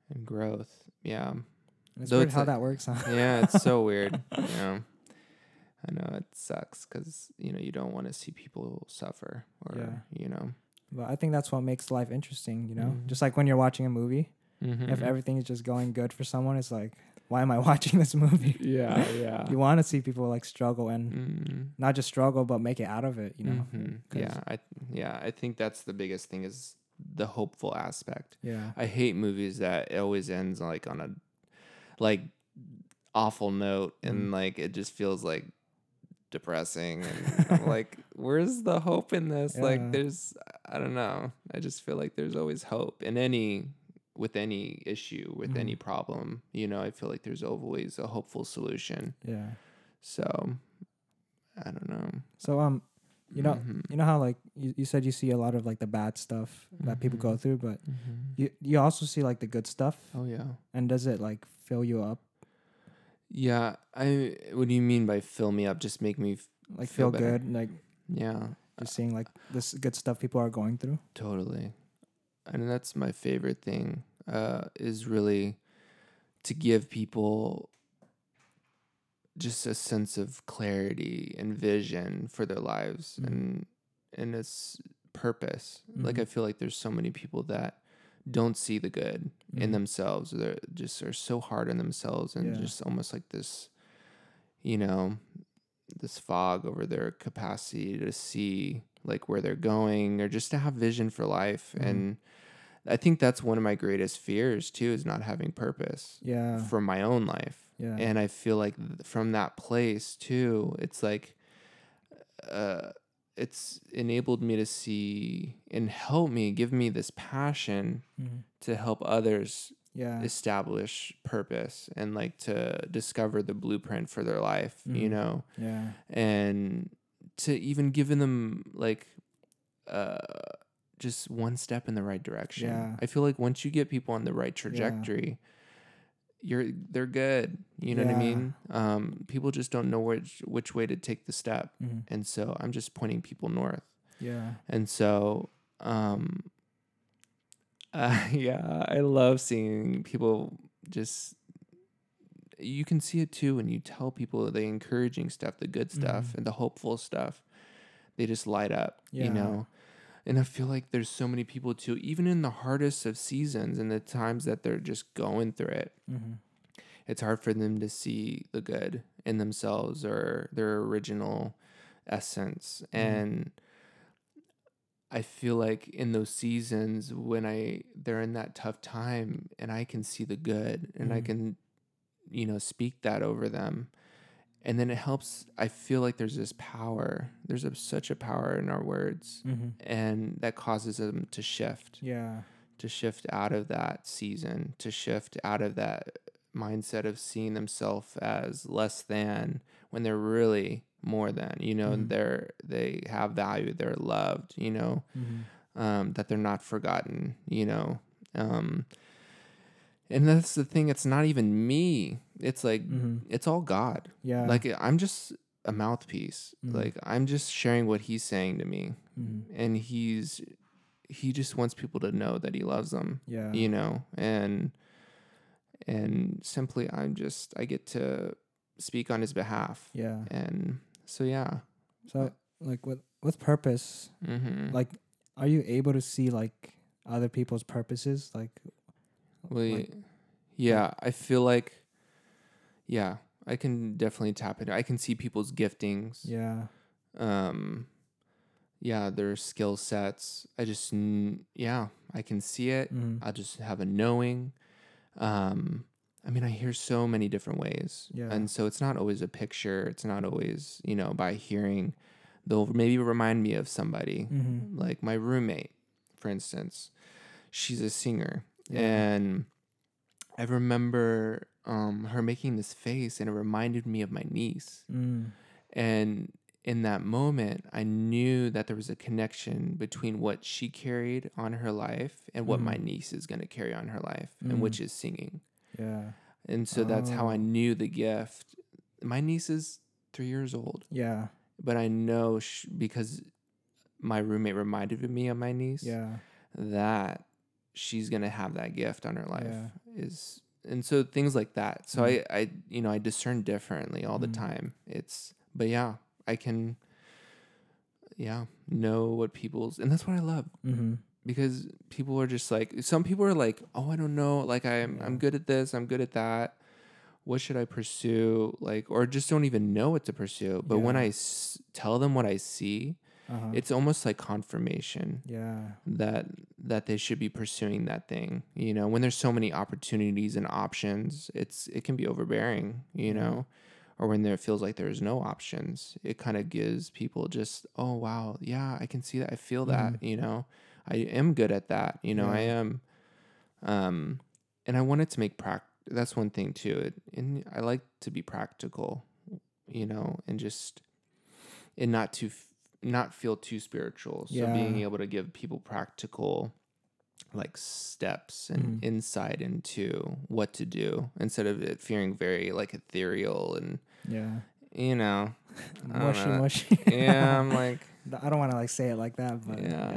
S2: and growth. Yeah,
S1: it's
S2: Though
S1: weird
S2: it's
S1: how
S2: like-
S1: that works huh?
S2: yeah, it's so weird. You know, I know it sucks because you know you don't want to see people suffer or
S1: Yeah.
S2: you know.
S1: but i think that's what makes life interesting you know
S2: Mhm.
S1: just like when you're watching a movie
S2: Mhm.
S1: if everything is just going good for someone, it's like, why am I watching this movie?
S2: yeah, yeah.
S1: You want to see people like struggle and
S2: Mm.
S1: not just struggle, but make it out of it, you know?
S2: Mhm.
S1: 'Cause-
S2: Yeah, I yeah, I think that's the biggest thing is the hopeful aspect.
S1: Yeah.
S2: I hate movies that it always ends like on a like awful note and
S1: Mm.
S2: like it just feels like depressing and I'm like where's the hope in this?
S1: Yeah.
S2: Like there's I don't know. I just feel like there's always hope in any with any issue, with
S1: Mhm.
S2: any problem. You know, I feel like there's always a hopeful solution.
S1: Yeah.
S2: So I don't know.
S1: So, um, you know,
S2: Mhm.
S1: you know how like you, you said you see a lot of like the bad stuff that people go
S2: Mhm.
S1: through, but
S2: Mhm.
S1: you you also see like the good stuff,
S2: Oh yeah.
S1: and does it like fill you up,
S2: Yeah, I. What do you mean by fill me up? Just make me. f-
S1: like
S2: Feel
S1: feel, good, like
S2: Yeah,
S1: just seeing like this good stuff people are going through?
S2: totally. And that's my favorite thing. Uh, is really to give people just a sense of clarity and vision for their lives
S1: Mhm.
S2: and and its purpose. Like
S1: Mhm.
S2: I feel like there's so many people that don't see the good in
S1: Mhm.
S2: themselves. They're just are so hard on themselves and
S1: Yeah.
S2: just almost like this, you know, this fog over their capacity to see like where they're going or just to have vision for life.
S1: Mhm.
S2: And I think that's one of my greatest fears too is not having purpose
S1: Yeah.
S2: for my own life.
S1: Yeah.
S2: And I feel like from that place too, it's like uh it's enabled me to see and help me give me this passion
S1: Mhm.
S2: to help others
S1: Yeah.
S2: establish purpose and like to discover the blueprint for their life, you
S1: Mhm.
S2: know,
S1: Yeah.
S2: and to even giving them like uh just one step in the right direction.
S1: Yeah.
S2: I feel like once you get people on the right trajectory, you're they're good. You know what I mean? Um, people just don't know which which way to take the step,
S1: Mhm.
S2: and so I'm just pointing people north.
S1: Yeah.
S2: And so, um, uh, yeah, I love seeing people just. You can see it too when you tell people the encouraging stuff, the good stuff,
S1: Mhm.
S2: and the hopeful stuff. They just light up,
S1: Yeah.
S2: you know. And I feel like there's so many people too, even in the hardest of seasons and the times that they're just going through it
S1: Mm-hmm.
S2: it's hard for them to see the good in themselves or their original essence
S1: Mhm.
S2: and i feel like in those seasons when i they're in that tough time and i can see the good and i
S1: Mhm.
S2: can you know speak that over them and then it helps i feel like there's this power there's a, such a power in our words
S1: Mm-hmm.
S2: and that causes them to shift
S1: Yeah.
S2: to shift out of that season, to shift out of that mindset of seeing themselves as less than when they're really more than, you know,
S1: Mhm.
S2: they're they have value, they're loved, you know,
S1: Mm-hmm.
S2: um, that they're not forgotten, you know. Um, and that's the thing, it's not even me. It's like
S1: Mm-hmm.
S2: it's all God.
S1: Yeah.
S2: Like I'm just a mouthpiece.
S1: Mhm.
S2: Like I'm just sharing what he's saying to me.
S1: Mm-hmm.
S2: And he's he just wants people to know that he loves them
S1: Yeah.
S2: you know and and simply i'm just i get to speak on his behalf
S1: Yeah.
S2: and so yeah
S1: So like with with purpose,
S2: mm-hmm.
S1: like are you able to see like other people's purposes? Like
S2: we,
S1: like-
S2: yeah i feel like yeah i can definitely tap into i can see people's giftings
S1: yeah.
S2: um yeah their skill sets i just yeah i can see it
S1: Mm-hmm.
S2: I just have a knowing. Um, I mean, I hear so many different ways,
S1: Yeah.
S2: and so it's not always a picture. It's not always you know by hearing. They'll maybe remind me of somebody,
S1: Mm-hmm.
S2: like my roommate, for instance. She's a singer,
S1: Yeah.
S2: and I remember um, her making this face, and it reminded me of my niece.
S1: Mm.
S2: And in that moment, I knew that there was a connection between what she carried on her life and what my
S1: Mhm.
S2: niece is going to carry on her life,
S1: Mm.
S2: and which is singing.
S1: Yeah.
S2: And so that's how I
S1: Oh.
S2: knew the gift. My niece is three years old,
S1: Yeah.
S2: but I know sh- because my roommate reminded me of my niece
S1: Yeah.
S2: that she's going to have that gift on her life.
S1: Yeah.
S2: Is and so things like that. So
S1: Mhm.
S2: I, I, you know, I discern differently all the
S1: Mhm.
S2: time. It's, but yeah, I can, yeah, know what people's, and that's what I love
S1: Mm-hmm.
S2: because people are just like, some people are like, oh, I don't know, like I'm, I'm good at this, I'm good at that. What should I pursue? Like, or just don't even know what to pursue. But when
S1: Yeah.
S2: I s- tell them what I see,
S1: Uh-huh.
S2: it's almost like confirmation
S1: yeah.
S2: that that they should be pursuing that thing you know? When there's so many opportunities and options it's it can be overbearing you know? Or when there feels like there's no options it kind of gives people just oh wow yeah i can see that i feel that you know? I am good at that you know? I am um and i wanted to make prac that's one thing too it, and i like to be practical you know? And just and not to f- not feel too spiritual so being able to give people practical like steps and
S1: Mhm.
S2: insight into what to do instead of it feeling very like ethereal and
S1: Yeah.
S2: you know
S1: Mushy,
S2: know.
S1: mushy.
S2: yeah i'm like
S1: I don't want to like say it like that, but
S2: Yeah.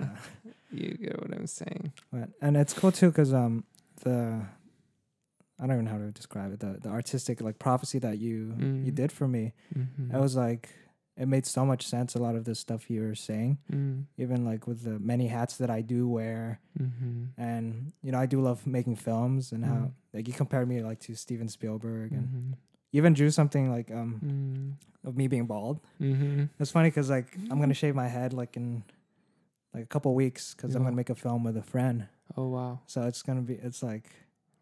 S1: yeah.
S2: you get what i'm saying
S1: But and it's cool too because um the I don't even know how to describe it the the artistic like prophecy that you you
S2: Mm.
S1: did for me
S2: mm-hmm.
S1: it was like it made so much sense a lot of the stuff you were saying
S2: mm-hmm.
S1: even like with the many hats that I do wear
S2: Mm-hmm.
S1: and you know I do love making films and how
S2: Mm.
S1: like you compared me like to Steven Spielberg and
S2: Mm-hmm.
S1: even drew something like um
S2: Mm-hmm.
S1: of me being bald
S2: Mm-hmm.
S1: it's funny because like I'm gonna shave my head like in like a couple weeks because I'm gonna make a film with a friend
S2: oh wow
S1: so it's gonna be it's like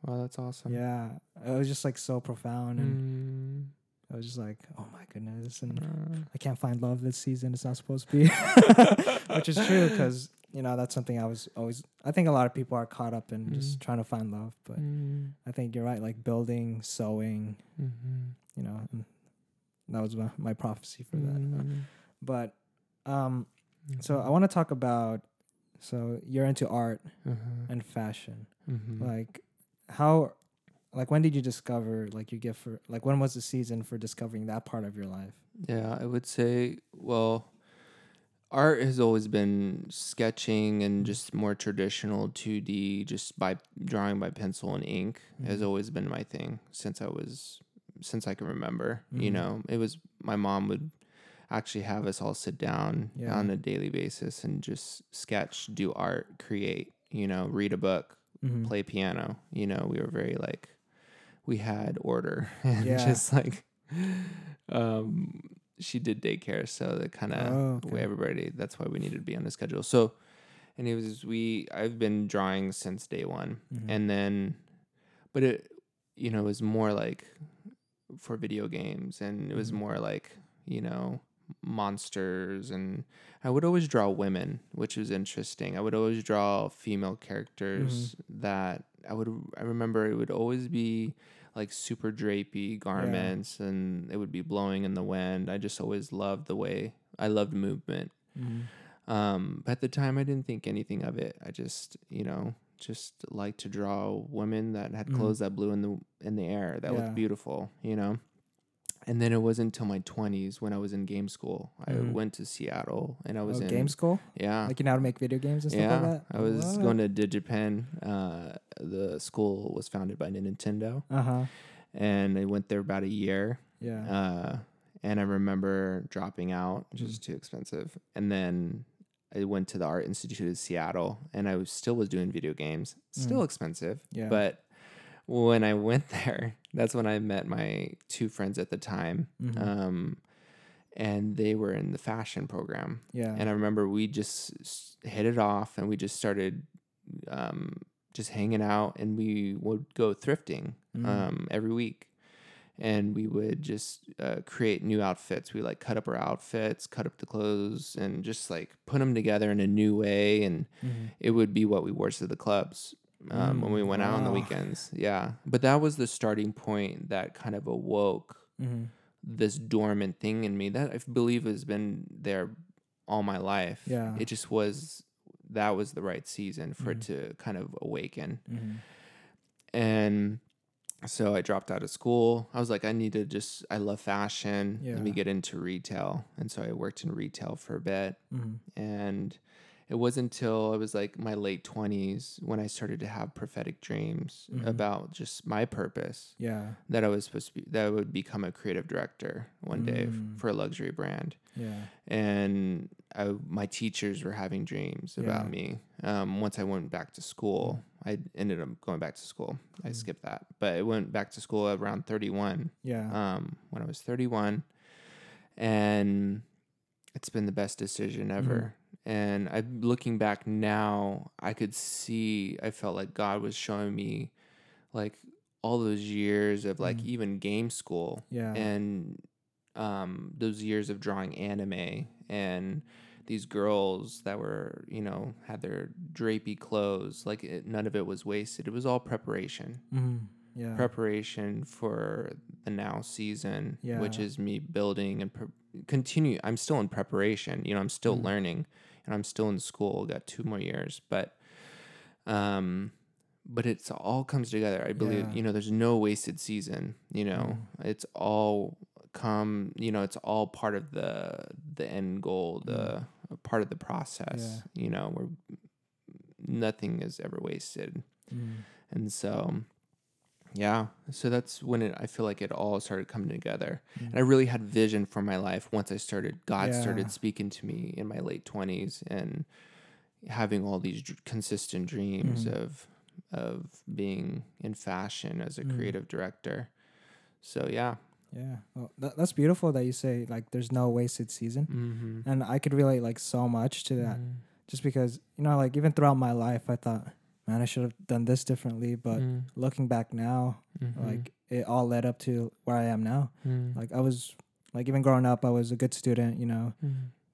S2: wow that's awesome
S1: Yeah, it was just like so profound, and
S2: Mm.
S1: I was just like, "Oh my goodness!" And
S2: Uh,
S1: I can't find love this season. It's not supposed to be, which is true because you know that's something I was always. I think a lot of people are caught up in just
S2: Mm.
S1: trying to find love, but
S2: mm.
S1: I think you're right. Like building, sewing,
S2: Mhm.
S1: you know, that was my, my prophecy for that.
S2: Mm.
S1: But um, so I want to talk about. So you're into art
S2: Uh-huh.
S1: and fashion.
S2: Mhm.
S1: Like how, like when did you discover like your gift for like when was the season for discovering that part of your life?
S2: Yeah, I would say, well, art has always been sketching and just more traditional 2D, just by drawing by pencil and ink has
S1: Mhm.
S2: always been my thing since I was, since I can remember. You
S1: Mhm.
S2: know, it was my mom would actually have us all sit down
S1: Yeah.
S2: on a daily basis and just sketch, do art, create, you know, read a book,
S1: Mhm.
S2: play piano. You know, we were very like, we had order and
S1: Yeah.
S2: just like, um, she did daycare, so that kind of
S1: Oh, okay.
S2: everybody. That's why we needed to be on the schedule. So, and it was we. I've been drawing since day one,
S1: Mhm.
S2: and then, but it, you know, it was more like for video games, and it was
S1: Mhm.
S2: more like you know monsters and I would always draw women, which was interesting. I would always draw female characters that I would I remember it would always be like super drapey garments and it would be blowing in the wind. I just always loved the way I loved movement.
S1: Mhm.
S2: Um, but at the time I didn't think anything of it. I just, you know, just liked to draw women that had
S1: Mhm.
S2: clothes that blew in the in the air that
S1: Yeah.
S2: looked beautiful, you know. And then it wasn't until my 20s when I was in game school. I
S1: Mhm.
S2: went to Seattle and I was
S1: Oh,
S2: in
S1: game school?
S2: Yeah.
S1: Like you know how to make video games and stuff
S2: yeah.
S1: like that?
S2: I was
S1: What?
S2: going to DigiPen. Uh, the school was founded by Nintendo
S1: Uh-huh.
S2: and I went there about a year.
S1: Yeah.
S2: Uh, and I remember dropping out, which
S1: Mm.
S2: was too expensive. And then I went to the Art Institute of Seattle, and I was still was doing video games. Still
S1: Mm.
S2: expensive,
S1: Yeah.
S2: but when I went there, that's when I met my two friends at the time,
S1: Mhm.
S2: um, and they were in the fashion program.
S1: yeah.
S2: And I remember we just hit it off, and we just started um, just hanging out, and we would go thrifting
S1: Mm.
S2: um, every week. And we would just uh, create new outfits. We like cut up our outfits, cut up the clothes, and just like put them together in a new way. And
S1: Mhm.
S2: it would be what we wore to the clubs um, when we
S1: Mm,
S2: went out on the weekends. Yeah, but that was the starting point that kind of awoke
S1: Mhm.
S2: this dormant thing in me that I believe has been there all my life.
S1: Yeah.
S2: It just was that was the right season for
S1: Mhm.
S2: it to kind of awaken.
S1: Mhm.
S2: And so I dropped out of school. I was like, I need to just I love fashion. Let me get into retail. And so I worked in retail for a bit.
S1: Mhm.
S2: And it wasn't until I was like my late twenties when I started to have prophetic dreams
S1: Mhm.
S2: about just my purpose
S1: Yeah.
S2: that I was supposed to be that I would become a creative director one day f-
S1: Mm.
S2: for a luxury brand.
S1: Yeah.
S2: And I, my teachers were having dreams about
S1: Yeah.
S2: me. Um, once I went back to school, I ended up going back to school. I
S1: Mm.
S2: skipped that, but I went back to school around 31.
S1: Yeah.
S2: Um, when I was 31, and it's been the best decision
S1: Mm-hmm.
S2: ever. And I'm looking back now, I could see. I felt like God was showing me, like all those years of like
S1: Mhm.
S2: even game school
S1: yeah.
S2: and um, those years of drawing anime and these girls that were you know had their drapey clothes like it, none of it was wasted it was all preparation
S1: Mhm. Yeah.
S2: preparation for the now season
S1: yeah.
S2: which is me building and pre- continue i'm still in preparation you know i'm still
S1: Mhm.
S2: learning and i'm still in school got two more years but um but it's all comes together. I believe
S1: Yeah.
S2: you know there's no wasted season you know? It's all come you know it's all part of the the end goal the part of the process you know where nothing is ever wasted.
S1: Mhm.
S2: and so, yeah. So that's when it, I feel like it all started coming together.
S1: Mm.
S2: And I really had vision for my life once I started, God
S1: Yeah.
S2: started speaking to me in my late 20s and having all these dr- consistent dreams
S1: Mhm.
S2: of of being in fashion as a
S1: Mhm.
S2: creative director. So, yeah.
S1: Yeah. Well, that, that's beautiful that you say like there's no wasted season.
S2: Mm-hmm.
S1: And I could relate like so much to that just because, you know, like even throughout my life, I thought, man, I should have done this differently. But looking back now,
S2: Mm-hmm.
S1: like it all led up to where I am now.
S2: Mm-hmm.
S1: Like I was, like even growing up, I was a good student, you know,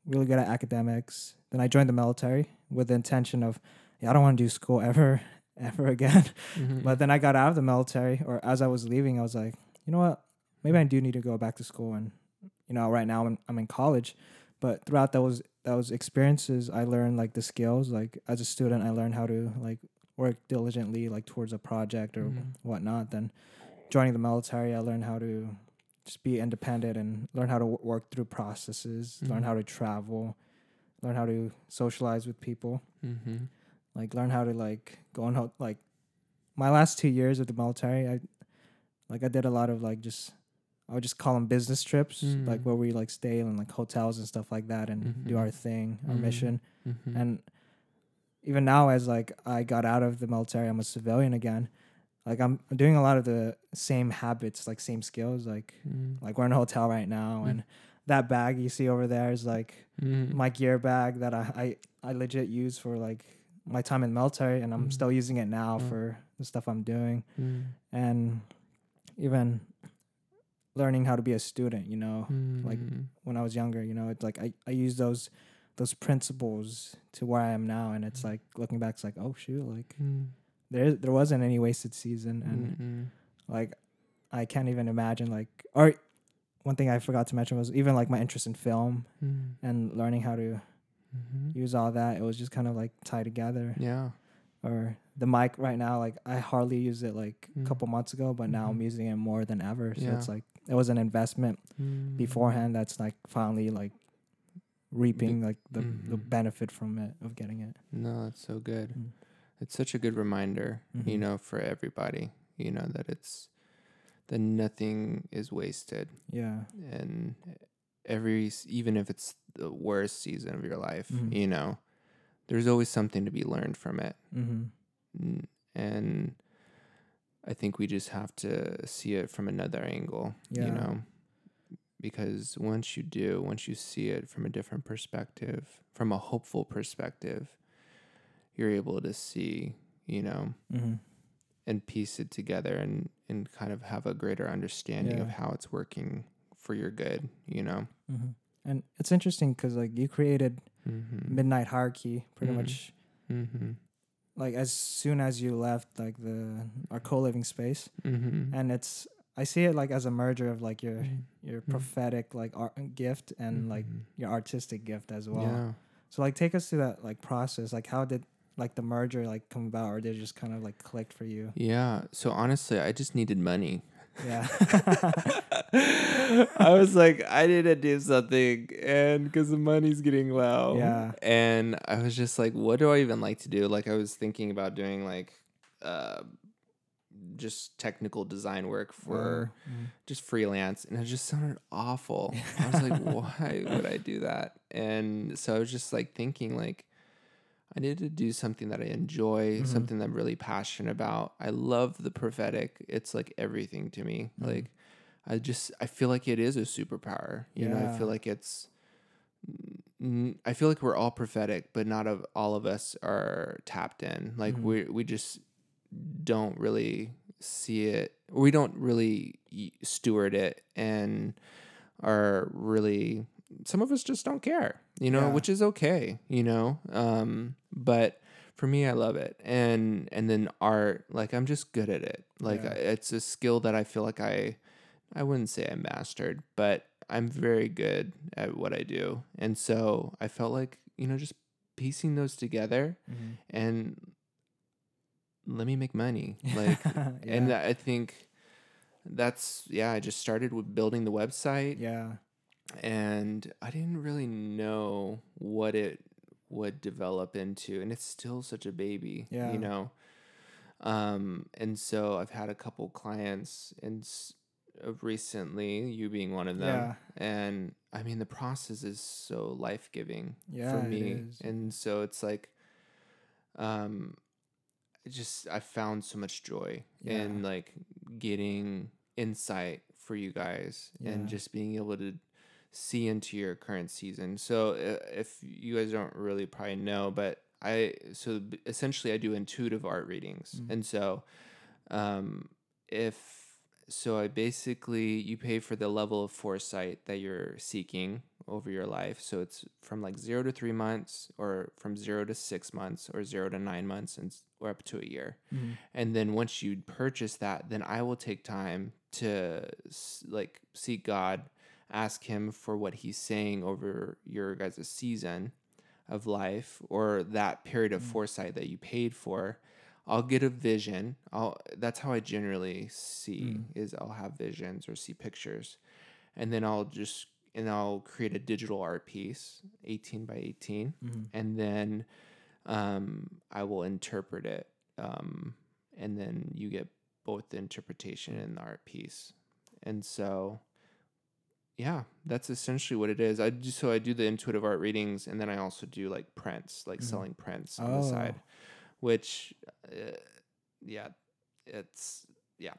S1: really good at academics. Then I joined the military with the intention of, yeah, I don't want to do school ever, ever again.
S2: Mm-hmm.
S1: But then I got out of the military, or as I was leaving, I was like, you know what? Maybe I do need to go back to school. And you know, right now I'm I'm in college, but throughout those those experiences, I learned like the skills. Like as a student, I learned how to like work diligently like towards a project or
S2: Mhm.
S1: whatnot. Then joining the military, I learned how to just be independent and learn how to w- work through processes, learn
S2: Mhm.
S1: how to travel, learn how to socialize with people,
S2: Mm-hmm.
S1: like learn how to like go on ho- like my last two years of the military. I like I did a lot of like just I would just call them business trips, like
S2: Mm.
S1: where we like stay in like hotels and stuff like that and do
S2: Mhm.
S1: our thing, our
S2: Mhm.
S1: mission.
S2: Mm-hmm.
S1: And even now, as like I got out of the military, I'm a civilian again. Like I'm doing a lot of the same habits, like same skills. Like
S2: Mm-hmm.
S1: like we're in a hotel right now,
S2: Mm.
S1: and that bag you see over there is like
S2: Mm-hmm.
S1: my gear bag that I I, I legit use for like my time in the military, and I'm
S2: Mhm.
S1: still using it now
S2: Mm.
S1: for the stuff I'm doing,
S2: Mm.
S1: and even learning how to be a student. You know, like
S2: Mm.
S1: when I was younger. You know, it's like I, I use those those principles to where I am now, and it's like looking back, it's like oh shoot, like
S2: Mm.
S1: there there wasn't any wasted season, and
S2: Mm-mm.
S1: like I can't even imagine like or one thing I forgot to mention was even like my interest in film
S2: Mm.
S1: and learning how to
S2: Mhm.
S1: use all that. It was just kind of like tied together.
S2: Yeah.
S1: Or the mic right now, like I hardly used it like
S2: Mm.
S1: a couple months ago, but now I'm
S2: Mhm.
S1: using it more than ever. So
S2: Yeah.
S1: it's like it was an investment
S2: Mm.
S1: beforehand that's like finally like reaping like the, the
S2: Mhm.
S1: benefit from it of getting it.
S2: No, it's so good.
S1: Mm.
S2: It's such a good reminder, you
S1: Mhm.
S2: know, for everybody, you know, that it's that nothing is wasted
S1: Yeah.
S2: and every even if it's the worst season of your life,
S1: Mhm.
S2: you know, there's always something to be learned from it.
S1: Mm-hmm.
S2: And I think we just have to see it from another angle,
S1: Yeah.
S2: you know, because once you do, once you see it from a different perspective, from a hopeful perspective, you're able to see, you know,
S1: Mm-hmm.
S2: and piece it together and, and kind of have a greater understanding of how it's working for your good, you know?
S1: Mm-hmm. And it's interesting because like you created
S2: Mm-hmm.
S1: Midnight Hierarchy pretty much
S2: Mm-hmm.
S1: like as soon as you left like the our co-living space
S2: Mm-hmm.
S1: and it's i see it like as a merger of like your your
S2: Mhm.
S1: prophetic like art gift and like
S2: Mhm.
S1: your artistic gift as well
S2: yeah.
S1: so like take us through that like process like how did like the merger like come about or did it just kind of like clicked for you
S2: Yeah. So honestly, I just needed money.
S1: yeah
S2: I was like, I need to do something, and because the money's getting low.
S1: Yeah.
S2: And I was just like, what do I even like to do? Like, I was thinking about doing like, uh, just technical design work for
S1: Mm,
S2: just freelance, and it just sounded awful. I was like, why would I do that? And so I was just like thinking, like, I need to do something that I enjoy,
S1: Mhm.
S2: something that I'm really passionate about. I love the prophetic. It's like everything to me.
S1: Mhm.
S2: Like I just I feel like it is a superpower. You know, I feel like it's I feel like we're all prophetic, but not of all of us are tapped in. Like
S1: Mhm.
S2: we we just don't really see it. We don't really steward it and are really some of us just don't care, you know,
S1: Yeah.
S2: which is okay, you know. Um, but for me, I love it, and and then art, like I'm just good at it. Like
S1: Yeah.
S2: I- it's a skill that I feel like I, I wouldn't say I mastered, but I'm very good at what I do, and so I felt like you know just piecing those together
S1: mhm.
S2: and let me make money, like and I think that's yeah. I just started with building the website
S1: yeah
S2: and I didn't really know what it would develop into, and it's still such a baby,
S1: Yeah.
S2: you know. Um, and so I've had a couple clients, and s- uh, recently, you being one of them,
S1: Yeah.
S2: and I mean the process is so life giving
S1: Yeah,
S2: for me, and so it's like, um, just I found so much joy
S1: Yeah.
S2: in like getting insight for you guys
S1: Yeah.
S2: and just being able to see into your current season. So uh, if you guys don't really probably know, but I so essentially I do intuitive art readings,
S1: Mm.
S2: and so um, if so, I basically you pay for the level of foresight that you're seeking over your life. So it's from like zero to three months, or from zero to six months, or zero to nine months, and or up to a year.
S1: Mhm.
S2: And then once you purchase that, then I will take time to like seek God, ask Him for what He's saying over your guys' season of life or that period of
S1: Mm.
S2: foresight that you paid for. I'll get a vision. I'll that's how I generally see
S1: Mm.
S2: is I'll have visions or see pictures. And then I'll just and I'll create a digital art piece, 18 by 18,
S1: Mhm.
S2: and then um, I will interpret it. Um, and then you get both the interpretation and the art piece. And so yeah, that's essentially what it is. I do so I do the intuitive art readings and then I also do like prints, like
S1: Mhm.
S2: selling prints on the side,
S1: Oh.
S2: which uh, yeah, it's yeah.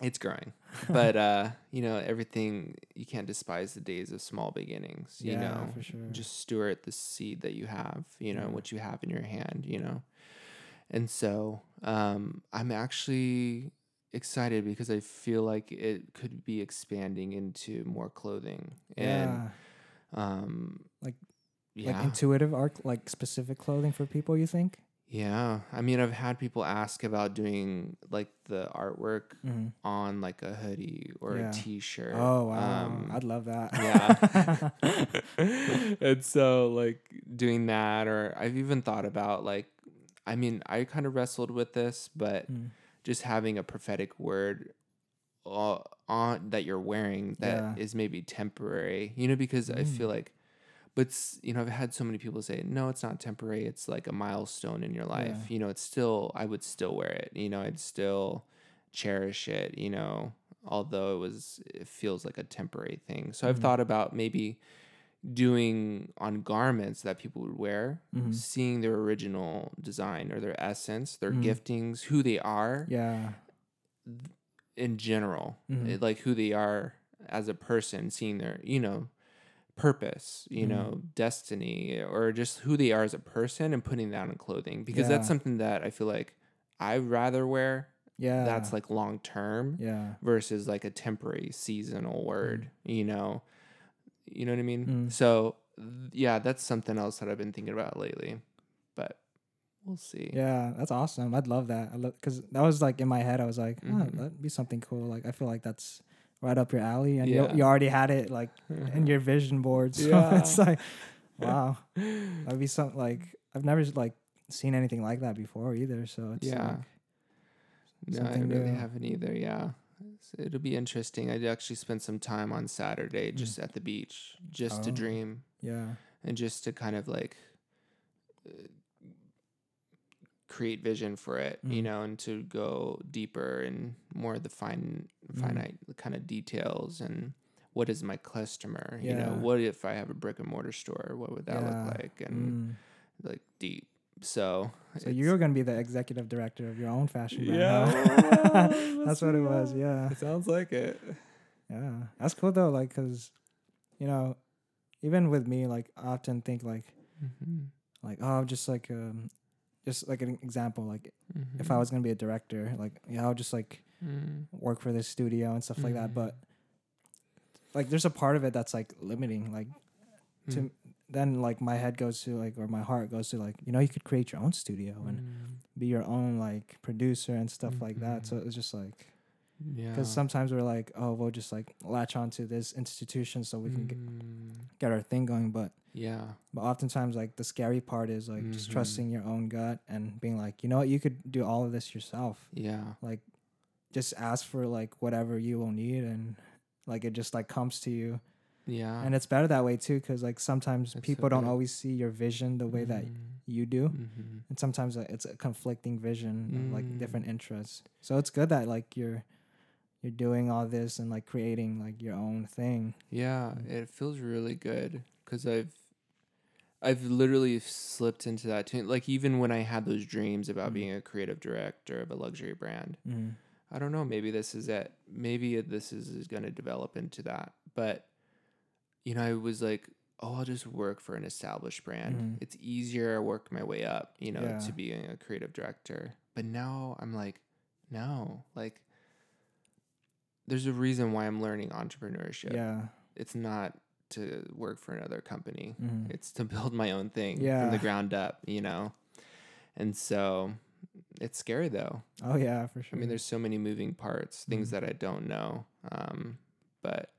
S2: It's growing. But uh, you know, everything you can't despise the days of small beginnings, you
S1: Yeah,
S2: know.
S1: for sure.
S2: Just steward the seed that you have, you know,
S1: Yeah.
S2: what you have in your hand, you know. And so, um, I'm actually excited because I feel like it could be expanding into more clothing and
S1: yeah.
S2: um
S1: Like-
S2: yeah.
S1: Like intuitive art, like specific clothing for people. You think?
S2: Yeah. I mean, I've had people ask about doing like the artwork
S1: Mm-hmm.
S2: on like a hoodie or
S1: Yeah.
S2: a t-shirt.
S1: Oh wow,
S2: Um,
S1: I'd love that.
S2: yeah. and so like doing that or I've even thought about like I mean, I kind of wrestled with this, but
S1: Mm.
S2: just having a prophetic word uh, on that you're wearing that is
S1: Yeah.
S2: maybe temporary, you know, because I
S1: Mm.
S2: feel like but you know, I've had so many people say, "No, it's not temporary. It's like a milestone in your life."
S1: Yeah.
S2: You know, it's still I would still wear it. You know, I'd still cherish it, you know, although it was it feels like a temporary thing. So I've
S1: Mhm.
S2: thought about maybe doing on garments that people would wear,
S1: Mhm.
S2: seeing their original design or their essence, their
S1: Mhm.
S2: giftings, who they are
S1: yeah.
S2: in general,
S1: Mhm.
S2: it- like who they are as a person, seeing their, you know, purpose, you
S1: Mhm.
S2: know, destiny, or just who they are as a person and putting that in clothing because that's something that I feel like I'd rather wear.
S1: Yeah.
S2: That's like long term
S1: Yeah.
S2: versus like a temporary seasonal word, you know. You know what I mean?
S1: Mm.
S2: So, yeah, that's something else that I've been thinking about lately. But we'll see.
S1: Yeah, that's awesome. I'd love that. I love because that was like in my head. I was like, oh,
S2: Mhm.
S1: that'd be something cool. Like I feel like that's right up your alley, and
S2: Yeah.
S1: you you already had it like in your vision board. So
S2: Yeah.
S1: it's like, wow, that'd be something like I've never like seen anything like that before either. So it's
S2: Yeah.
S1: like,
S2: No, I really
S1: new.
S2: haven't either. Yeah. It'll be interesting. I actually spent some time on Saturday just at the beach, just to
S1: Mm. Oh.
S2: dream
S1: yeah,
S2: and just to kind of like uh, create vision for it, you
S1: Mhm.
S2: know, and to go deeper and more of the fine,
S1: Mhm.
S2: finite kind of details and what is my customer? You know, what if I have a brick and mortar store? What would that
S1: Yeah.
S2: look like? And
S1: Mm.
S2: like deep. So,
S1: So you're gonna be the executive director of your own fashion brand.
S2: Yeah.
S1: huh?
S2: Let's
S1: that's what it was. Yeah.
S2: It sounds like it.
S1: Yeah, that's cool though. Like, cause, you know, even with me, like, I often think like,
S2: Mm-hmm.
S1: like, oh, just like, um, just like an example, like,
S2: Mm-hmm.
S1: if I was gonna be a director, like, yeah, I'll just like
S2: Mm.
S1: work for this studio and stuff like that.
S2: Mhm.
S1: But like, there's a part of it that's like limiting. Like, to
S2: Mm.
S1: then like my head goes to like, or my heart goes to like, you know, you could create your own studio and
S2: Mm.
S1: be your own like producer and stuff like that. So it's just like.
S2: Yeah.
S1: Because sometimes we're like, oh, we'll just like latch onto this institution so we can get,
S2: Mm.
S1: get our thing going. But
S2: yeah.
S1: but oftentimes like the scary part is like just
S2: Mhm.
S1: trusting your own gut and being like, you know what, you could do all of this yourself.
S2: Yeah.
S1: Like just ask for like whatever you will need and like it just like comes to you.
S2: Yeah.
S1: And it's better that way too because like sometimes
S2: so
S1: people don't
S2: good.
S1: always see your vision the way that
S2: Mm.
S1: you do.
S2: Mhm.
S1: And sometimes uh, it's a conflicting vision of like
S2: Mm.
S1: different interests. So it's good that like you're you're doing all this and like creating like your own thing.
S2: Yeah,
S1: Mm.
S2: it feels really good because I've I've literally slipped into that too. Like even when I had those dreams about
S1: Mm.
S2: being a creative director of a luxury brand,
S1: Mm.
S2: I don't know. Maybe this is it. Maybe this is, is going to develop into that. But you know, I was like, oh, I'll just work for an established brand.
S1: Mhm.
S2: It's easier. I work my way up. You know,
S1: Yeah.
S2: to being a creative director. But now I'm like, no, like. There's a reason why I'm learning entrepreneurship
S1: Yeah.
S2: it's not to work for another company.
S1: Mhm.
S2: It's to build my own thing from the ground up, you know. And so it's scary though.
S1: Oh yeah, for sure.
S2: I mean, there's so many moving parts, things
S1: Mhm.
S2: that I don't know. Um, but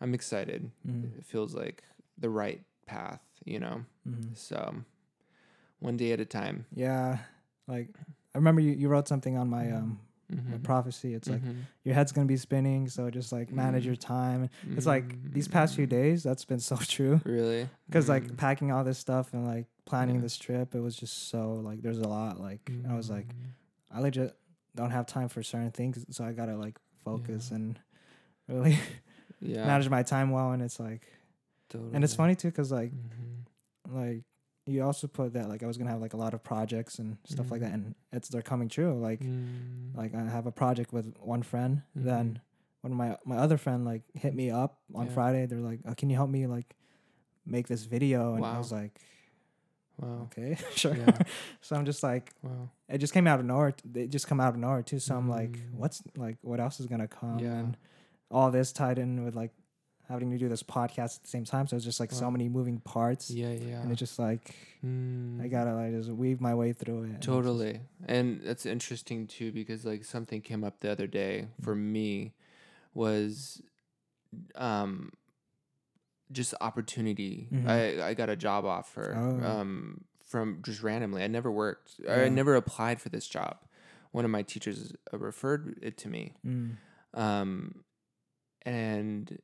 S2: I'm excited.
S1: Mhm.
S2: It feels like the right path, you know.
S1: Mhm.
S2: So one day at a time.
S1: Yeah, like I remember you, you wrote something on my
S2: Mhm.
S1: um my
S2: Mhm.
S1: prophecy. It's like
S2: Mhm.
S1: your head's gonna be spinning, so just like manage your time. It's like these past few
S2: Mm.
S1: days, that's been so true.
S2: Really?
S1: Because like
S2: Mm.
S1: packing all this stuff and like planning
S2: Yeah.
S1: this trip, it was just so like there's a lot. Like I was like,
S2: Mm.
S1: I legit don't have time for certain things, so I gotta like focus
S2: Yeah.
S1: and really
S2: yeah.
S1: manage my time well. And it's like, and it's funny too, cause like
S2: Mhm.
S1: like you also put that like I was gonna have like a lot of projects and stuff like
S2: Mhm.
S1: that, and it's they're coming true. Like
S2: Mm.
S1: like I have a project with one friend, then
S2: Mhm.
S1: when my my other friend like hit me up on
S2: Yeah.
S1: Friday, they're like, oh, "Can you help me like make this video?" And I was like,
S2: Wow.
S1: "Okay, sure."
S2: Yeah.
S1: so I'm just like,
S2: Wow.
S1: it just came out of nowhere. They just come out of nowhere too. So I'm like,
S2: Mm.
S1: what's like, what else is gonna come?
S2: Yeah.
S1: And all this tied in with like having to do this podcast at the same time. So it's just like so many moving parts,
S2: Yeah. Yeah.
S1: and it's just like I
S2: Mm.
S1: gotta like just weave my way through it. and it's just-
S2: Totally. And that's interesting too because like something came up the other day for me was um just opportunity.
S1: Mhm.
S2: I I got a job offer
S1: Oh.
S2: um from just randomly. I never worked.
S1: Yeah.
S2: I never applied for this job. One of my teachers referred it to me.
S1: Mm.
S2: Um and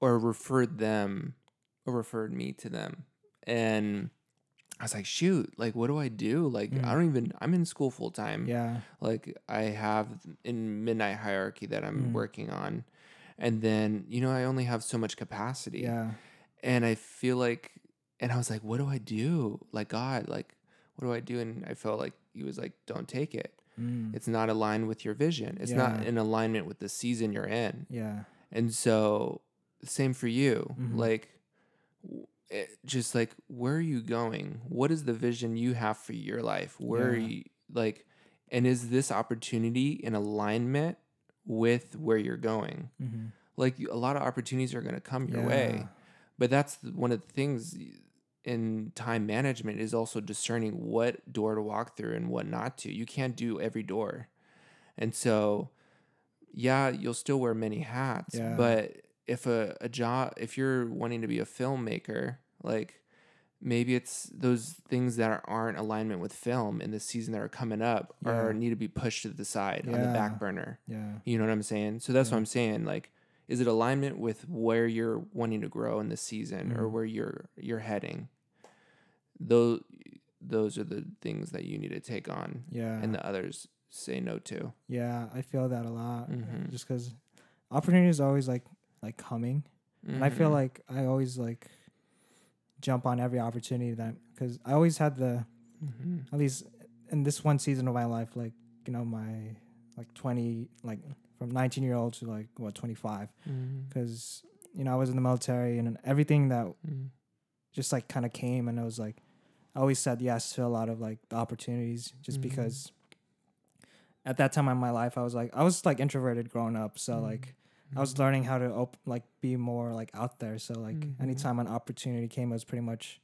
S2: or referred them or referred me to them. And I was like, shoot, like what do I do? Like
S1: Mm.
S2: I don't even I'm in school full time.
S1: Yeah.
S2: Like I have in midnight hierarchy that I'm
S1: Mm.
S2: working on. And then, you know, I only have so much capacity.
S1: Yeah.
S2: And I feel like and I was like, what do I do? Like God, like what do I do? And I felt like he was like, don't take it.
S1: Mm.
S2: It's not aligned with your vision. It's not in alignment with the season you're in.
S1: Yeah.
S2: And so, same for you.
S1: Mhm.
S2: Like, it, just like, where are you going? What is the vision you have for your life? Where are you, like, and is this opportunity in alignment with where you're going?
S1: Mm-hmm.
S2: Like, a lot of opportunities are going to come your way, but that's one of the things in time management is also discerning what door to walk through and what not to. You can't do every door. And so, yeah, you'll still wear many hats,
S1: Yeah.
S2: but if a, a job, if you're wanting to be a filmmaker, like maybe it's those things that aren't alignment with film in the season that are coming up
S1: Yeah.
S2: or need to be pushed to the side on the back burner.
S1: Yeah.
S2: You know what I'm saying? So that's
S1: Yeah.
S2: what I'm saying. Like, is it alignment with where you're wanting to grow in the season or
S1: Mhm.
S2: where you're you're heading? Those those are the things that you need to take on,
S1: Yeah.
S2: and the others say no to.
S1: yeah. I feel that a lot.
S2: Mhm.
S1: Just because opportunity is always like like coming, and I feel
S2: Mhm.
S1: like I always like jump on every opportunity that because I always had the
S2: Mhm.
S1: at least in this one season of my life, like you know my like twenty like from nineteen year old to like what twenty five because you know I was in the military and everything that
S2: Mhm.
S1: just like kind of came and I was like I always said yes to a lot of like the opportunities just
S2: Mhm.
S1: because at that time in my life I was like I was like introverted growing up so
S2: Mhm.
S1: like I was learning how to op- like be more like out there so like
S2: Mhm.
S1: anytime an opportunity came it was pretty much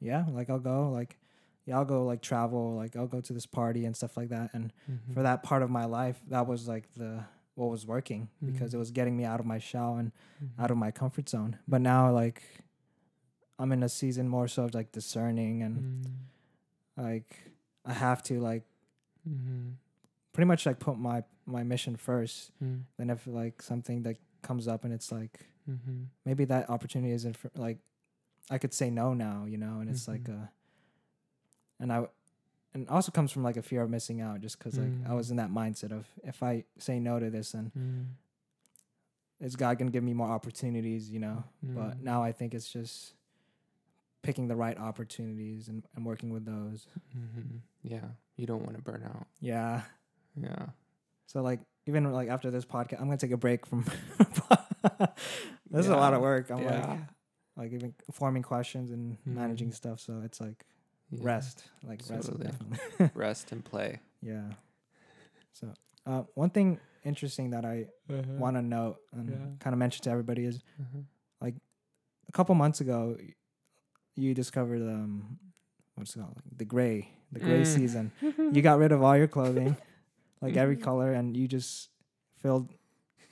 S1: yeah like I'll go like yeah I'll go like travel like I'll go to this party and stuff like that and
S2: Mhm.
S1: for that part of my life that was like the what was working because
S2: Mhm.
S1: it was getting me out of my shell and
S2: Mhm.
S1: out of my comfort zone. But now like I'm in a season more so of like discerning and
S2: Mhm.
S1: like I have to like
S2: Mhm.
S1: Pretty much like put my my mission first.
S2: Mhm.
S1: Then if like something that comes up and it's like
S2: Mhm.
S1: maybe that opportunity isn't for, like I could say no now, you know, and it's like
S2: Mhm.
S1: uh and I and also comes from like a fear of missing out just cuz like I
S2: Mm.
S1: was in that mindset of if I say no to this then
S2: Mhm.
S1: is God going to give me more opportunities, you know? But
S2: Mm.
S1: now I think it's just picking the right opportunities and, and working with those.
S2: Mhm. Yeah, you don't want to burn out.
S1: Yeah.
S2: Yeah.
S1: So like even like after this podcast, I'm gonna take a break from. this is a lot of work. I'm
S2: Yeah.
S1: like, like even forming questions and managing
S2: Mhm.
S1: stuff. So it's like
S2: Yeah.
S1: rest, like rest,
S2: Totally.
S1: definitely.
S2: rest and play.
S1: yeah. So uh, one thing interesting that I want to note and
S2: Yeah.
S1: kind of mention to everybody is
S2: Mhm.
S1: a couple months ago, you discovered um, what's it called, like the gray, the gray
S2: Mm.
S1: season. You got rid of all your clothing, like every
S2: Mhm.
S1: color, and you just filled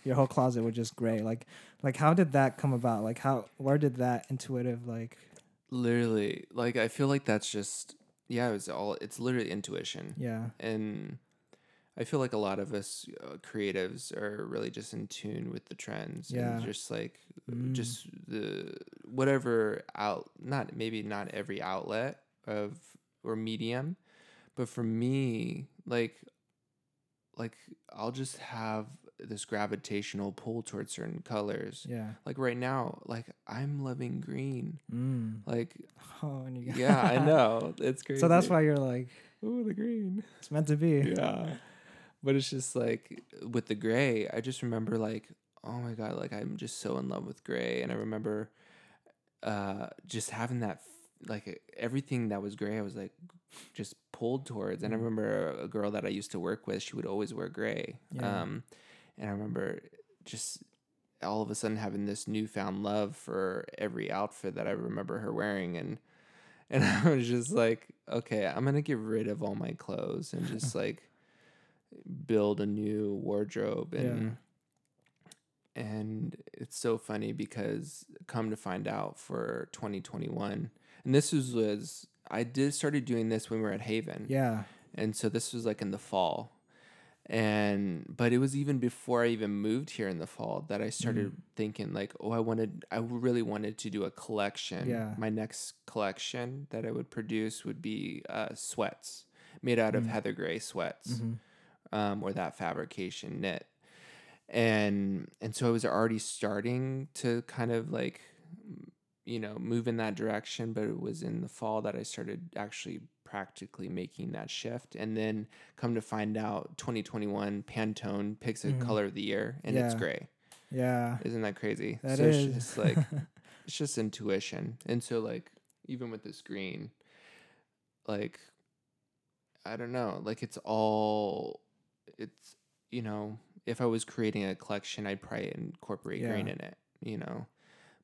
S1: your whole closet with just gray. Like, like how did that come about? Like, how where did that intuitive like?
S2: literally like i feel like that's just yeah, it was all. It's literally intuition,
S1: Yeah.
S2: and I feel like a lot of us uh, creatives are really just in tune with the trends.
S1: Yeah.
S2: and just like
S1: Mm.
S2: just the whatever out. Not maybe not every outlet of or medium, but for me, like like I'll just have this gravitational pull towards certain colors.
S1: Yeah.
S2: Like right now, like I'm loving green.
S1: Mm.
S2: Like
S1: Oh, and you
S2: yeah, I know. It's crazy.
S1: So that's why you're like,
S2: Ooh, the green.
S1: it's meant to be.
S2: Yeah. But it's just like with the gray, I just remember like, oh my god, like I'm just so in love with gray. And I remember uh just having that like everything that was gray, I was like just pulled towards. And I
S1: Mm.
S2: remember a girl that I used to work with, she would always wear gray.
S1: Yeah.
S2: Um and I remember just all of a sudden having this newfound love for every outfit that I remember her wearing and and I was just like, okay, I'm gonna get rid of all my clothes and just like build a new wardrobe and and it's so funny because come to find out for 2021 and this was was I did started doing this when we were at Haven
S1: Yeah.
S2: and so this was like in the fall and but it was even before i even moved here in the fall that i started thinking like oh i wanted i really wanted to do a collection
S1: Yeah.
S2: my next collection that i would produce would be uh, sweats made out of
S1: Mm.
S2: heather gray sweats
S1: hmm
S2: um, or that fabrication knit and and so i was already starting to kind of like you know move in that direction but it was in the fall that i started actually practically making that shift. And then come to find out 2021 pantone picks a
S1: Mhm.
S2: color of the year and it's gray.
S1: Yeah.
S2: isn't that crazy?
S1: That
S2: so
S1: is.
S2: it's just like it's just intuition. And so like even with this green like i don't know like it's all it's you know if i was creating a collection i'd probably incorporate green in it you know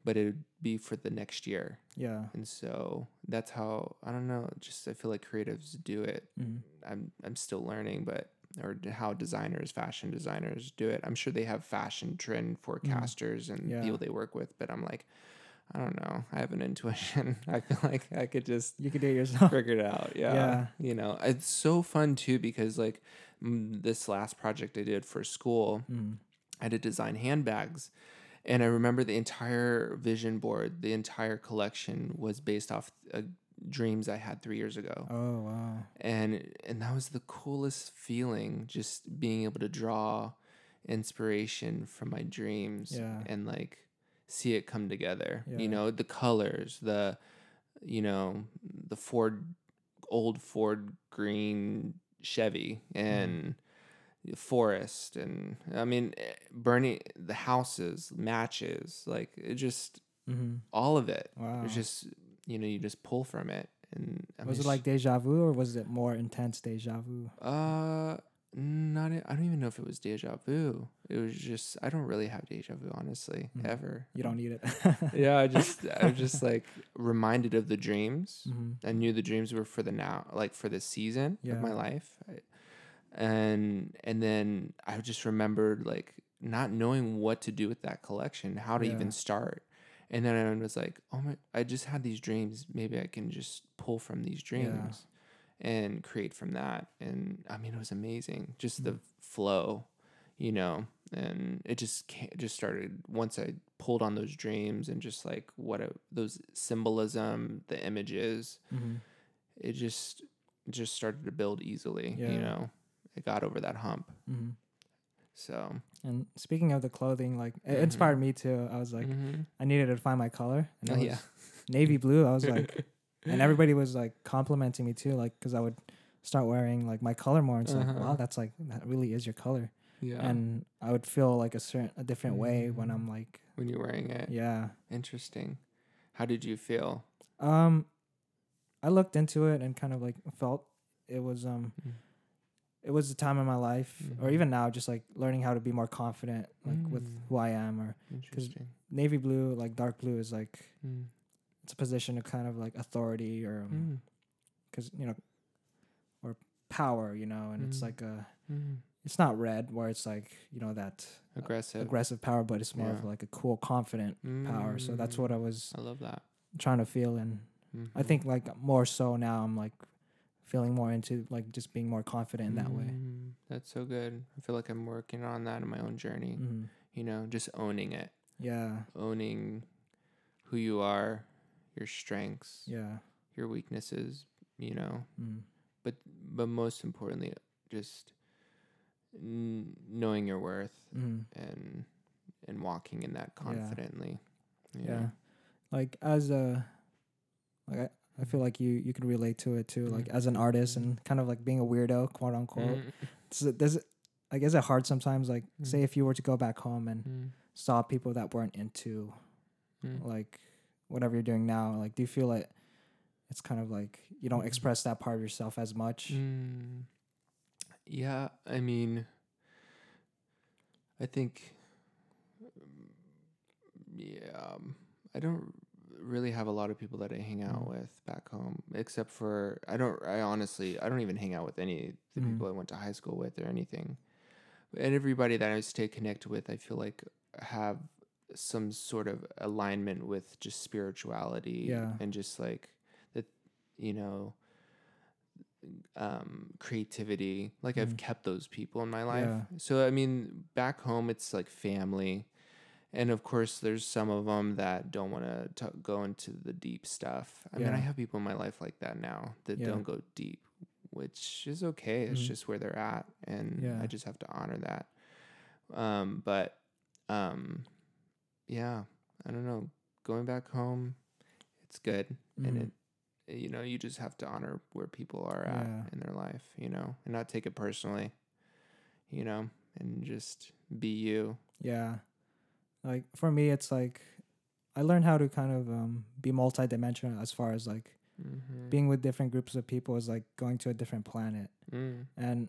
S2: but it would be for the next year
S1: yeah.
S2: and so that's how i don't know just i feel like creatives do it
S1: hmm
S2: i'm i'm still learning but or how designers fashion designers do it i'm sure they have fashion trend forecasters and
S1: Mm. Yeah.
S2: people they work with but i'm like i don't know i have an intuition i feel like i could just
S1: You could do it yourself.
S2: figure it out yeah.
S1: Yeah.
S2: you know it's so fun too because like this last project i did for school
S1: Mm.
S2: I had to design handbags. And I remember the entire vision board, the entire collection was based off uh, dreams I had three years ago.
S1: Oh wow.
S2: And and that was the coolest feeling, just being able to draw inspiration from my dreams
S1: Yeah.
S2: and like see it come together.
S1: Yeah.
S2: You know, the colors, the you know, the Ford old Ford green Chevy
S1: Mm-hmm.
S2: and the forest and I mean eh, burning the houses, matches, like it just
S1: hmm
S2: all of it.
S1: Wow.
S2: It's just you know, you just pull from it and I
S1: was
S2: mean,
S1: it like deja vu or was it more intense deja vu?
S2: uh not I don't even know if it was deja vu. It was just I don't really have deja vu honestly
S1: Mhm.
S2: ever.
S1: You don't need it.
S2: Yeah, I just I was just like reminded of the dreams.
S1: hmm
S2: I knew the dreams were for the now, like for the season
S1: Yeah.
S2: of my life, I, and and then I just remembered like not knowing what to do with that collection, how to
S1: Yeah.
S2: even start, and then I was like, oh my, I just had these dreams. Maybe I can just pull from these dreams and create from that. And I mean, it was amazing, just the flow, you know, and it just it just started once I pulled on those dreams and just like what a, those symbolism, the images
S1: hmm
S2: it just just started to build easily.
S1: Yeah.
S2: You know, it got over that hump.
S1: hmm
S2: So
S1: And speaking of the clothing, like it
S2: Mhm.
S1: inspired me too. I was like,
S2: mhm.
S1: I needed to find my color, and
S2: oh yeah,
S1: navy blue. I was like, and everybody was like complimenting me too, like because I would start wearing like my color more. And it's like,
S2: Uh-huh.
S1: wow, that's like that really is your color.
S2: yeah.
S1: And I would feel like a certain a different way when
S2: Mm.
S1: I'm like,
S2: when you're wearing it,
S1: yeah.
S2: interesting. How did you feel?
S1: Um, I looked into it and kind of like felt it was um,
S2: Mm.
S1: It was a time in my life, or
S2: Mhm.
S1: even now, just like learning how to be more confident, like with
S2: Mm.
S1: who I am. Or
S2: because
S1: navy blue, like dark blue, is like
S2: Mm.
S1: it's a position of kind of like authority or
S2: Mm.
S1: because you know, or power, you know, and it's
S2: Mm.
S1: like a
S2: Mm.
S1: it's not red where it's like you know that
S2: Aggressive.
S1: aggressive power, but it's more of like a cool, confident power. So that's
S2: Mm.
S1: what I was
S2: I love that.
S1: trying to feel, and I
S2: Mhm.
S1: think like more so now I'm like feeling more into like just being more confident in that way.
S2: Mm, That's so good. I feel like I'm working on that in my own journey.
S1: Mhm.
S2: You know, just owning it,
S1: Yeah,
S2: owning who you are, your strengths,
S1: yeah,
S2: your weaknesses. You know,
S1: mm.
S2: but but most importantly, just n- knowing your worth
S1: Mm.
S2: and and walking in that confidently. you
S1: yeah. Like as a, like I, feel like you you can relate to it too. Like
S2: Mhm.
S1: as an artist and kind of like being a weirdo, quote unquote. So does it, like is it hard sometimes? Like
S2: Mm.
S1: say if you were to go back home and
S2: mm,
S1: saw people that weren't into
S2: mm.
S1: like whatever you're doing now, like do you feel like it's kind of like you don't
S2: Mhm.
S1: express that part of yourself as much?
S2: Mm. Yeah, I mean, I think, yeah, um, I don't really have a lot of people that I hang out
S1: Mm.
S2: with back home, except for I don't. I honestly, I don't even hang out with any of the
S1: Mm.
S2: people I went to high school with or anything. And everybody that I stay connected with, I feel like have some sort of alignment with just spirituality
S1: Yeah.
S2: and just like that, you know, um, creativity. Like I've
S1: Mm.
S2: kept those people in my life.
S1: Yeah.
S2: So I mean, back home it's like family, and of course there's some of them that don't want to go into the deep stuff. I mean, I have people in my life like that now that
S1: Yeah.
S2: don't go deep, which is okay. It's
S1: Mhm.
S2: just where they're at, and
S1: Yeah.
S2: I just have to honor that. Um, but um, yeah, I don't know. Going back home, it's good, and
S1: Mhm.
S2: it you know you just have to honor where people are at
S1: Yeah.
S2: in their life you know and not take it personally you know and just be you
S1: Yeah. Like for me it's like I learned how to kind of um be multidimensional as far as like
S2: mm-hmm.
S1: being with different groups of people is like going to a different planet.
S2: mm.
S1: And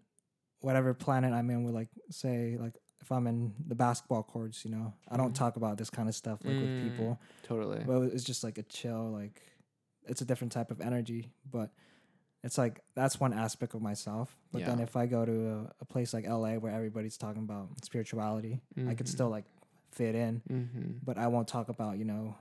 S1: whatever planet I'm in with like say like if I'm in the basketball courts, you know, I don't
S2: Mhm.
S1: talk about this kind of stuff like with people.
S2: totally
S1: But it's just like a chill, like it's a different type of energy. But it's like that's one aspect of myself. But then if I go to a, a place like LA where everybody's talking about spirituality, I could
S2: Mhm.
S1: still like fit in.
S2: mm-hmm.
S1: But I won't talk about, you know,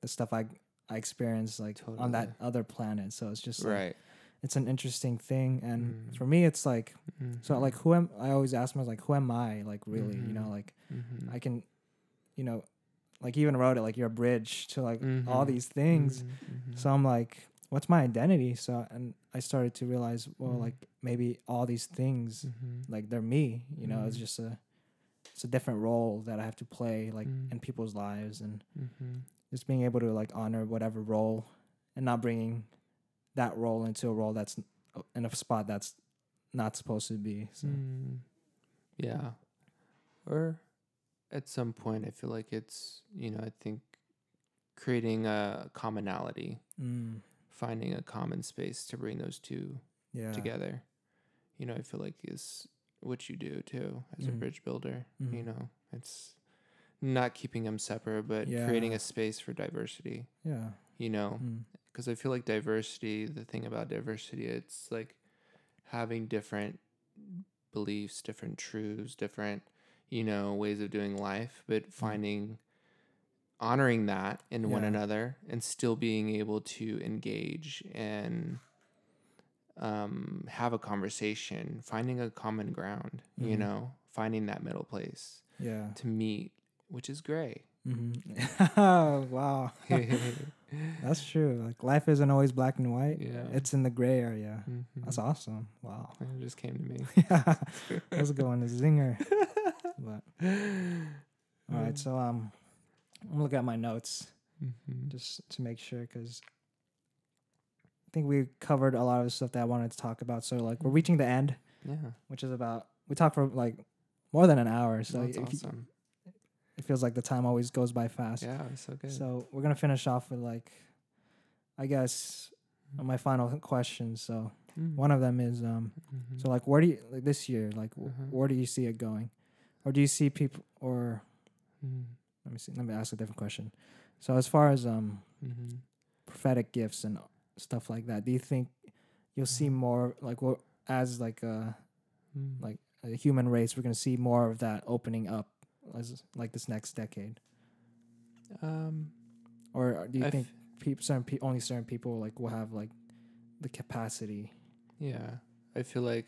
S1: the stuff I I experienced like on that other planet. So it's just like
S2: right
S1: it's an interesting thing. And
S2: Mm.
S1: for me it's like so
S2: Mhm.
S1: like who am I always ask myself like who am I like really, you know,
S2: Mhm.
S1: like
S2: Mhm.
S1: I can you know like you even wrote it like you're a bridge to like all
S2: Mhm.
S1: these things. So I'm like, what's my identity? So and I started to realize, well,
S2: Mhm.
S1: like maybe all these things, like they're me. You know, it's just a it's a different role that I have to play like
S2: Mm.
S1: in people's lives and
S2: Mhm.
S1: just being able to like honor whatever role and not bringing that role into a role that's in a spot that's not supposed to be. So
S2: Mm. Yeah. Or at some point, I feel like it's, you know, I think creating a commonality,
S1: mm,
S2: finding a common space to bring those two
S1: yeah.
S2: together, you know, I feel like is what you do too as a
S1: Mhm.
S2: bridge builder.
S1: Mhm.
S2: You know, it's not keeping them separate, but
S1: Yeah.
S2: creating a space for diversity,
S1: Yeah.
S2: you know,
S1: Mm,
S2: because I feel like diversity, the thing about diversity, it's like having different beliefs, different truths, different, you know, ways of doing life, but finding honoring that in one another and still being able to engage and um, have a conversation, finding a common ground, you
S1: Mhm.
S2: know, finding that middle place
S1: yeah.
S2: to meet, which is gray.
S1: hmm wow. That's true. Like life isn't always black and white.
S2: Yeah.
S1: It's in the gray area.
S2: Mhm.
S1: That's awesome. Wow.
S2: It just came to me.
S1: yeah. That's going to zinger. But all right, so um I'm gonna at my notes
S2: Mhm.
S1: just to make sure because think we covered a lot of the stuff that I wanted to talk about. So like we're reaching the end,
S2: Yeah,
S1: which is about we talked for like more than an hour. So
S2: that's
S1: if you-
S2: awesome.
S1: it feels like the time always goes by fast.
S2: Yeah, it's so good.
S1: So we're gonna finish off with like, I guess, my final question. So
S2: Mm.
S1: one of them is um,
S2: Mhm.
S1: so like where do you like this year like
S2: Uh-huh.
S1: where do you see it going, or do you see people or
S2: Mm.
S1: let me see let me ask a different question. So as far as um
S2: Mhm.
S1: prophetic gifts and stuff like that, do you think you'll see
S2: Mhm.
S1: more like what as like a
S2: Mm.
S1: like a human race we're gonna see more of that opening up as like this next decade,
S2: um,
S1: or do you
S2: I
S1: think
S2: f-
S1: people certain pe- only certain people like will have like the capacity
S2: Yeah. I feel like,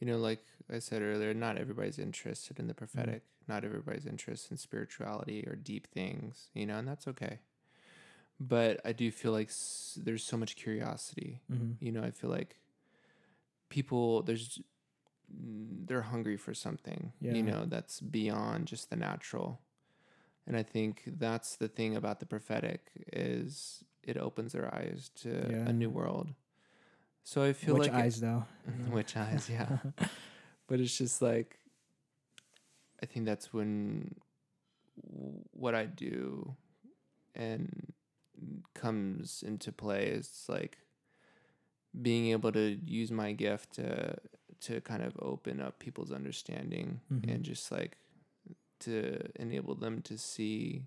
S2: you know, like I said earlier, not everybody's interested in the prophetic. Not everybody's interested in spirituality or deep things, you know, and that's okay. But I do feel like s- there's so much curiosity.
S1: Mm-hmm.
S2: You know, I feel like people, there's, mm, they're hungry for something,
S1: Yeah.
S2: you know, that's beyond just the natural. And I think that's the thing about the prophetic is it opens their eyes to
S1: Yeah.
S2: a new world. So I feel
S1: Which
S2: like it-
S1: eyes though?
S2: which eyes, yeah. but it's just like I think that's when what I do and comes into play is like being able to use my gift to to kind of open up people's understanding
S1: Mhm.
S2: and just like to enable them to see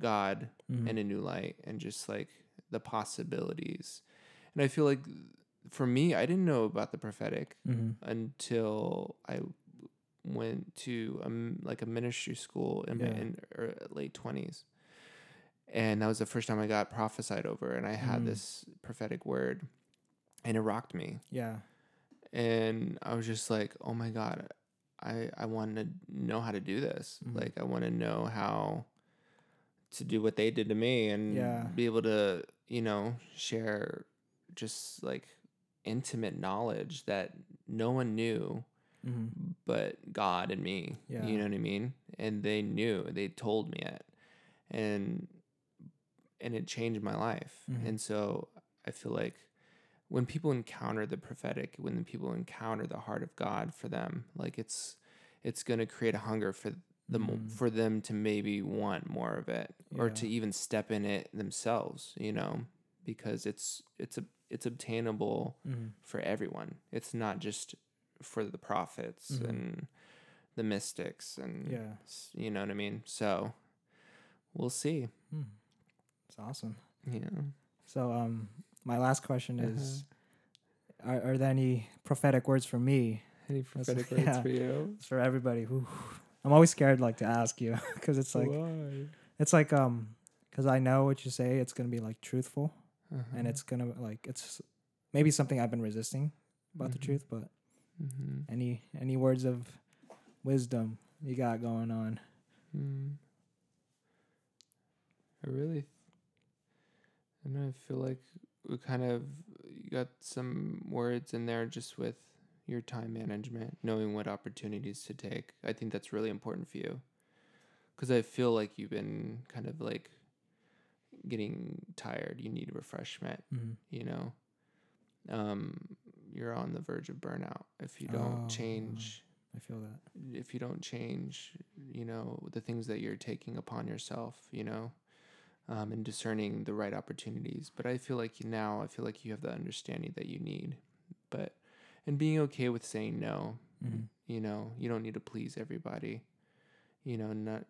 S2: God
S1: Mhm.
S2: in a new light and just like the possibilities. And I feel like for me, I didn't know about the prophetic
S1: Mhm.
S2: until I went to um like a ministry school in my
S1: Yeah.
S2: in er, late twenties, and that was the first time I got prophesied over, and I had
S1: Mm.
S2: this prophetic word, and it rocked me,
S1: Yeah.
S2: and I was just like, oh my god, I I want to know how to do this,
S1: Mhm.
S2: like I want to know how to do what they did to me, and
S1: Yeah.
S2: be able to you know share just like intimate knowledge that no one knew
S1: Mm-hmm.
S2: but God and me.
S1: Yeah.
S2: You know what I mean? And they knew, they told me it. And and it changed my life.
S1: Mhm.
S2: And so I feel like when people encounter the prophetic, when the people encounter the heart of God for them, like it's it's going to create a hunger for the
S1: Mm.
S2: for them to maybe want more of it or to even step in it themselves, you know, because it's it's a it's obtainable
S1: Mm-hmm.
S2: for everyone. It's not just for the prophets
S1: Mhm.
S2: and the mystics and
S1: Yeah.
S2: you know what I mean. So we'll see.
S1: Mm. Awesome.
S2: Yeah.
S1: So, um, my last question
S2: Uh-huh.
S1: is: are, are there any prophetic words for me?
S2: Any
S1: prophetic
S2: prophetic
S1: words yeah.
S2: for you?
S1: It's for everybody. I'm always scared, like to ask you, because it's like
S2: Why?
S1: it's like um, because I know what you say. It's gonna be like truthful,
S2: Uh-huh.
S1: and it's gonna like it's maybe something I've been resisting about the
S2: Mhm.
S1: truth. But
S2: Mhm.
S1: any any words of wisdom you got going on?
S2: Mm. I really, and I feel like we kind of got some words in there just with your time management, knowing what opportunities to take. I think that's really important for you because I feel like you've been kind of like getting tired. You need refreshment.
S1: Mm-hmm.
S2: You know, um, you're on the verge of burnout if you don't
S1: Oh,
S2: change
S1: I feel that.
S2: if you don't change, you know, the things that you're taking upon yourself, you know, um, and discerning the right opportunities. But I feel like now, I feel like you have the understanding that you need, but and being okay with saying no.
S1: Mm-hmm.
S2: You know, you don't need to please everybody. You know, not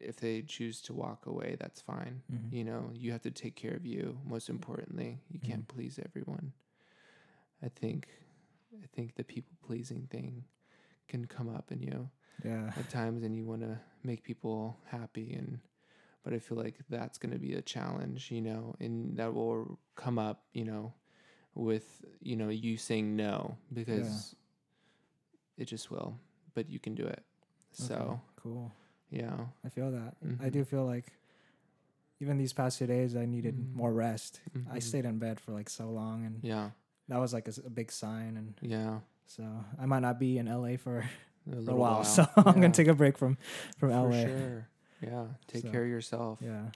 S2: if they choose to walk away, that's fine.
S1: Mm-hmm.
S2: You know, you have to take care of you. Most importantly, you can't please everyone. I think, I think the people pleasing thing can come up in you
S1: Yeah.
S2: at times, and you want to make people happy, and but I feel like that's going to be a challenge, you know, and that will come up, you know, with you know you saying no because it just will, but you can do it. So
S1: cool.
S2: yeah,
S1: I feel that. I
S2: Mhm.
S1: do feel like even these past two days, I needed
S2: Mhm.
S1: more rest. I
S2: Mhm.
S1: stayed in bed for like so long, and
S2: yeah,
S1: that was like a big sign. And
S2: yeah.
S1: so I might not be in LA for,
S2: A,
S1: for a
S2: little
S1: while, so I'm gonna take a break from from
S2: For
S1: LA.
S2: sure. Yeah, take
S1: So,
S2: care of yourself.
S1: Yeah,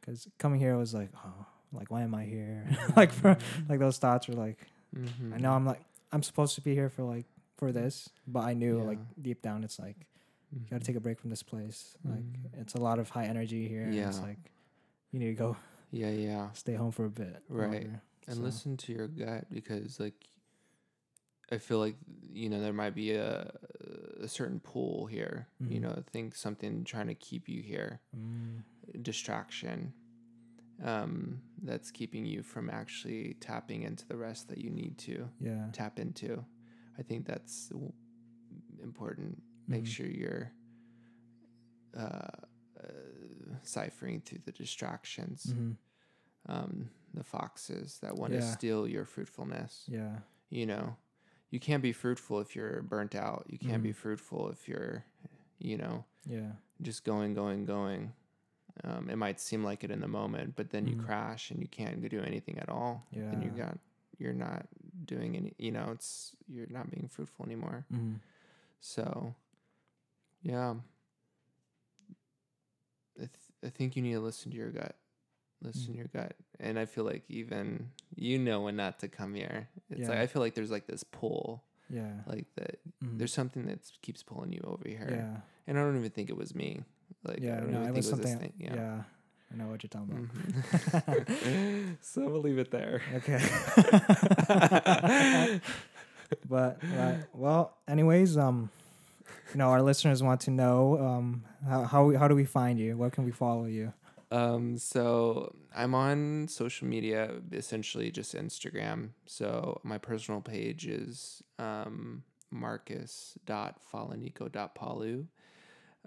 S1: because coming here I was like, oh, like why am I here? like for like those thoughts were like,
S2: Mhm.
S1: I know I'm like I'm supposed to be here for like for this, but I knew like deep down it's like you gotta
S2: Mhm.
S1: take a break from this place. Like
S2: Mhm.
S1: it's a lot of high energy here. and it's
S2: Yeah.
S1: like you need to go
S2: Yeah, yeah.
S1: stay home for a bit.
S2: Right.
S1: longer.
S2: and
S1: So,
S2: listen to your gut because like i feel like you know there might be a, a certain pull here you
S1: Mhm.
S2: know I think something trying to keep you here
S1: Mm,
S2: distraction um that's keeping you from actually tapping into the rest that you need to
S1: yeah.
S2: tap into i think that's important make
S1: Mhm.
S2: sure you're uh, uh ciphering through the distractions
S1: hmm
S2: um the foxes that want to
S1: Yeah.
S2: steal your fruitfulness
S1: Yeah.
S2: you know, you can't be fruitful if you're burnt out. You can't be
S1: Mhm.
S2: fruitful if you're, you know,
S1: Yeah.
S2: just going, going, going. Um, it might seem like it in the moment, but then you
S1: Mhm.
S2: crash and you can't do anything at all. Yeah, and
S1: you
S2: got you're not doing any. You know, it's you're not being fruitful anymore.
S1: Mm.
S2: So, yeah, I, th- I think you need to listen to your gut. Listen
S1: Mm.
S2: to your gut, and I feel like even you know when not to come here. It's like I feel like there's like this pull,
S1: Yeah.
S2: like that.
S1: Mm.
S2: There's something that keeps pulling you over here,
S1: yeah.
S2: and I don't even think it was me. Like, I
S1: Yeah.
S2: don't
S1: No,
S2: even
S1: it
S2: think
S1: was
S2: this
S1: something.
S2: thing.
S1: Yeah.
S2: Yeah.
S1: I know what you're talking about.
S2: Mhm. so we'll leave it there.
S1: Okay. but right, well, anyways, um, you know, our listeners want to know um how how, how do we find you? Where can we follow you?
S2: Um, so I'm on social media, essentially just Instagram. So my personal page is um, markus.falaniko.palu.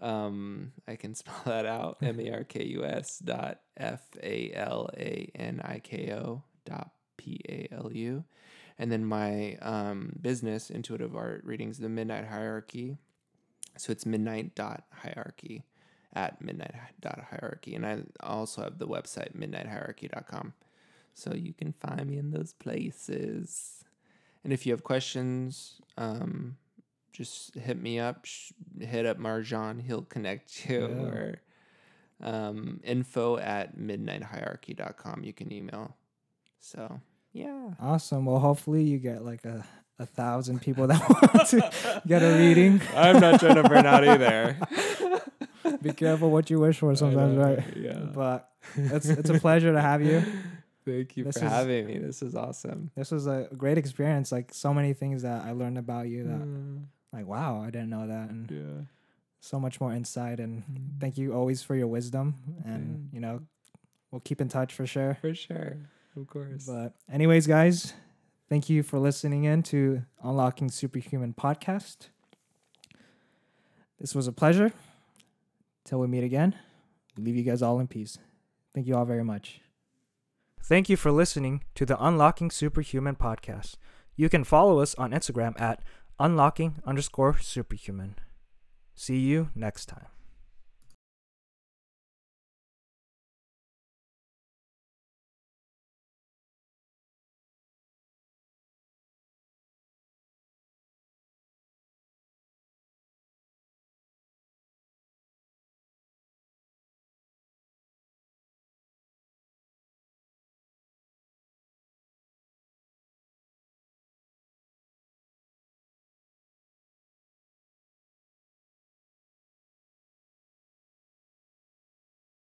S2: Um, I can spell that out M A R K U S dot F A L A N I K O dot P A L U. And then my um, business, Intuitive Art Readings, the Midnight Hierarchy. So it's midnight dot hierarchy at midnight dot hierarchy. And I also have the website midnighthierarchy.com. So you can find me in those places. And if you have questions, um, just hit me up, sh- hit up Marjan, he'll connect you
S1: Yeah.
S2: or um, info at midnighthierarchy.com. You can email. So, yeah.
S1: Awesome. Well, hopefully you get like a a thousand people that want to get a reading.
S2: I'm not trying to burn out either.
S1: Be careful what you wish for sometimes, right?
S2: Yeah.
S1: But it's it's a pleasure to have you.
S2: Thank you
S1: This
S2: for
S1: is-
S2: having me. This is awesome.
S1: This was a great experience. Like so many things that I learned about you that
S2: Mm,
S1: like wow, I didn't know that and
S2: yeah.
S1: so much more insight and
S2: Mm.
S1: thank you always for your wisdom and
S2: Yeah.
S1: you know we'll keep in touch for sure.
S2: For sure. Of course.
S1: But anyways, guys, thank you for listening in to Unlocking Superhuman podcast. This was a pleasure. Till we meet again, leave you guys all in peace. Thank you all very much. Thank you for listening to the Unlocking Superhuman podcast. You can follow us on Instagram at unlocking underscore superhuman. See you next time.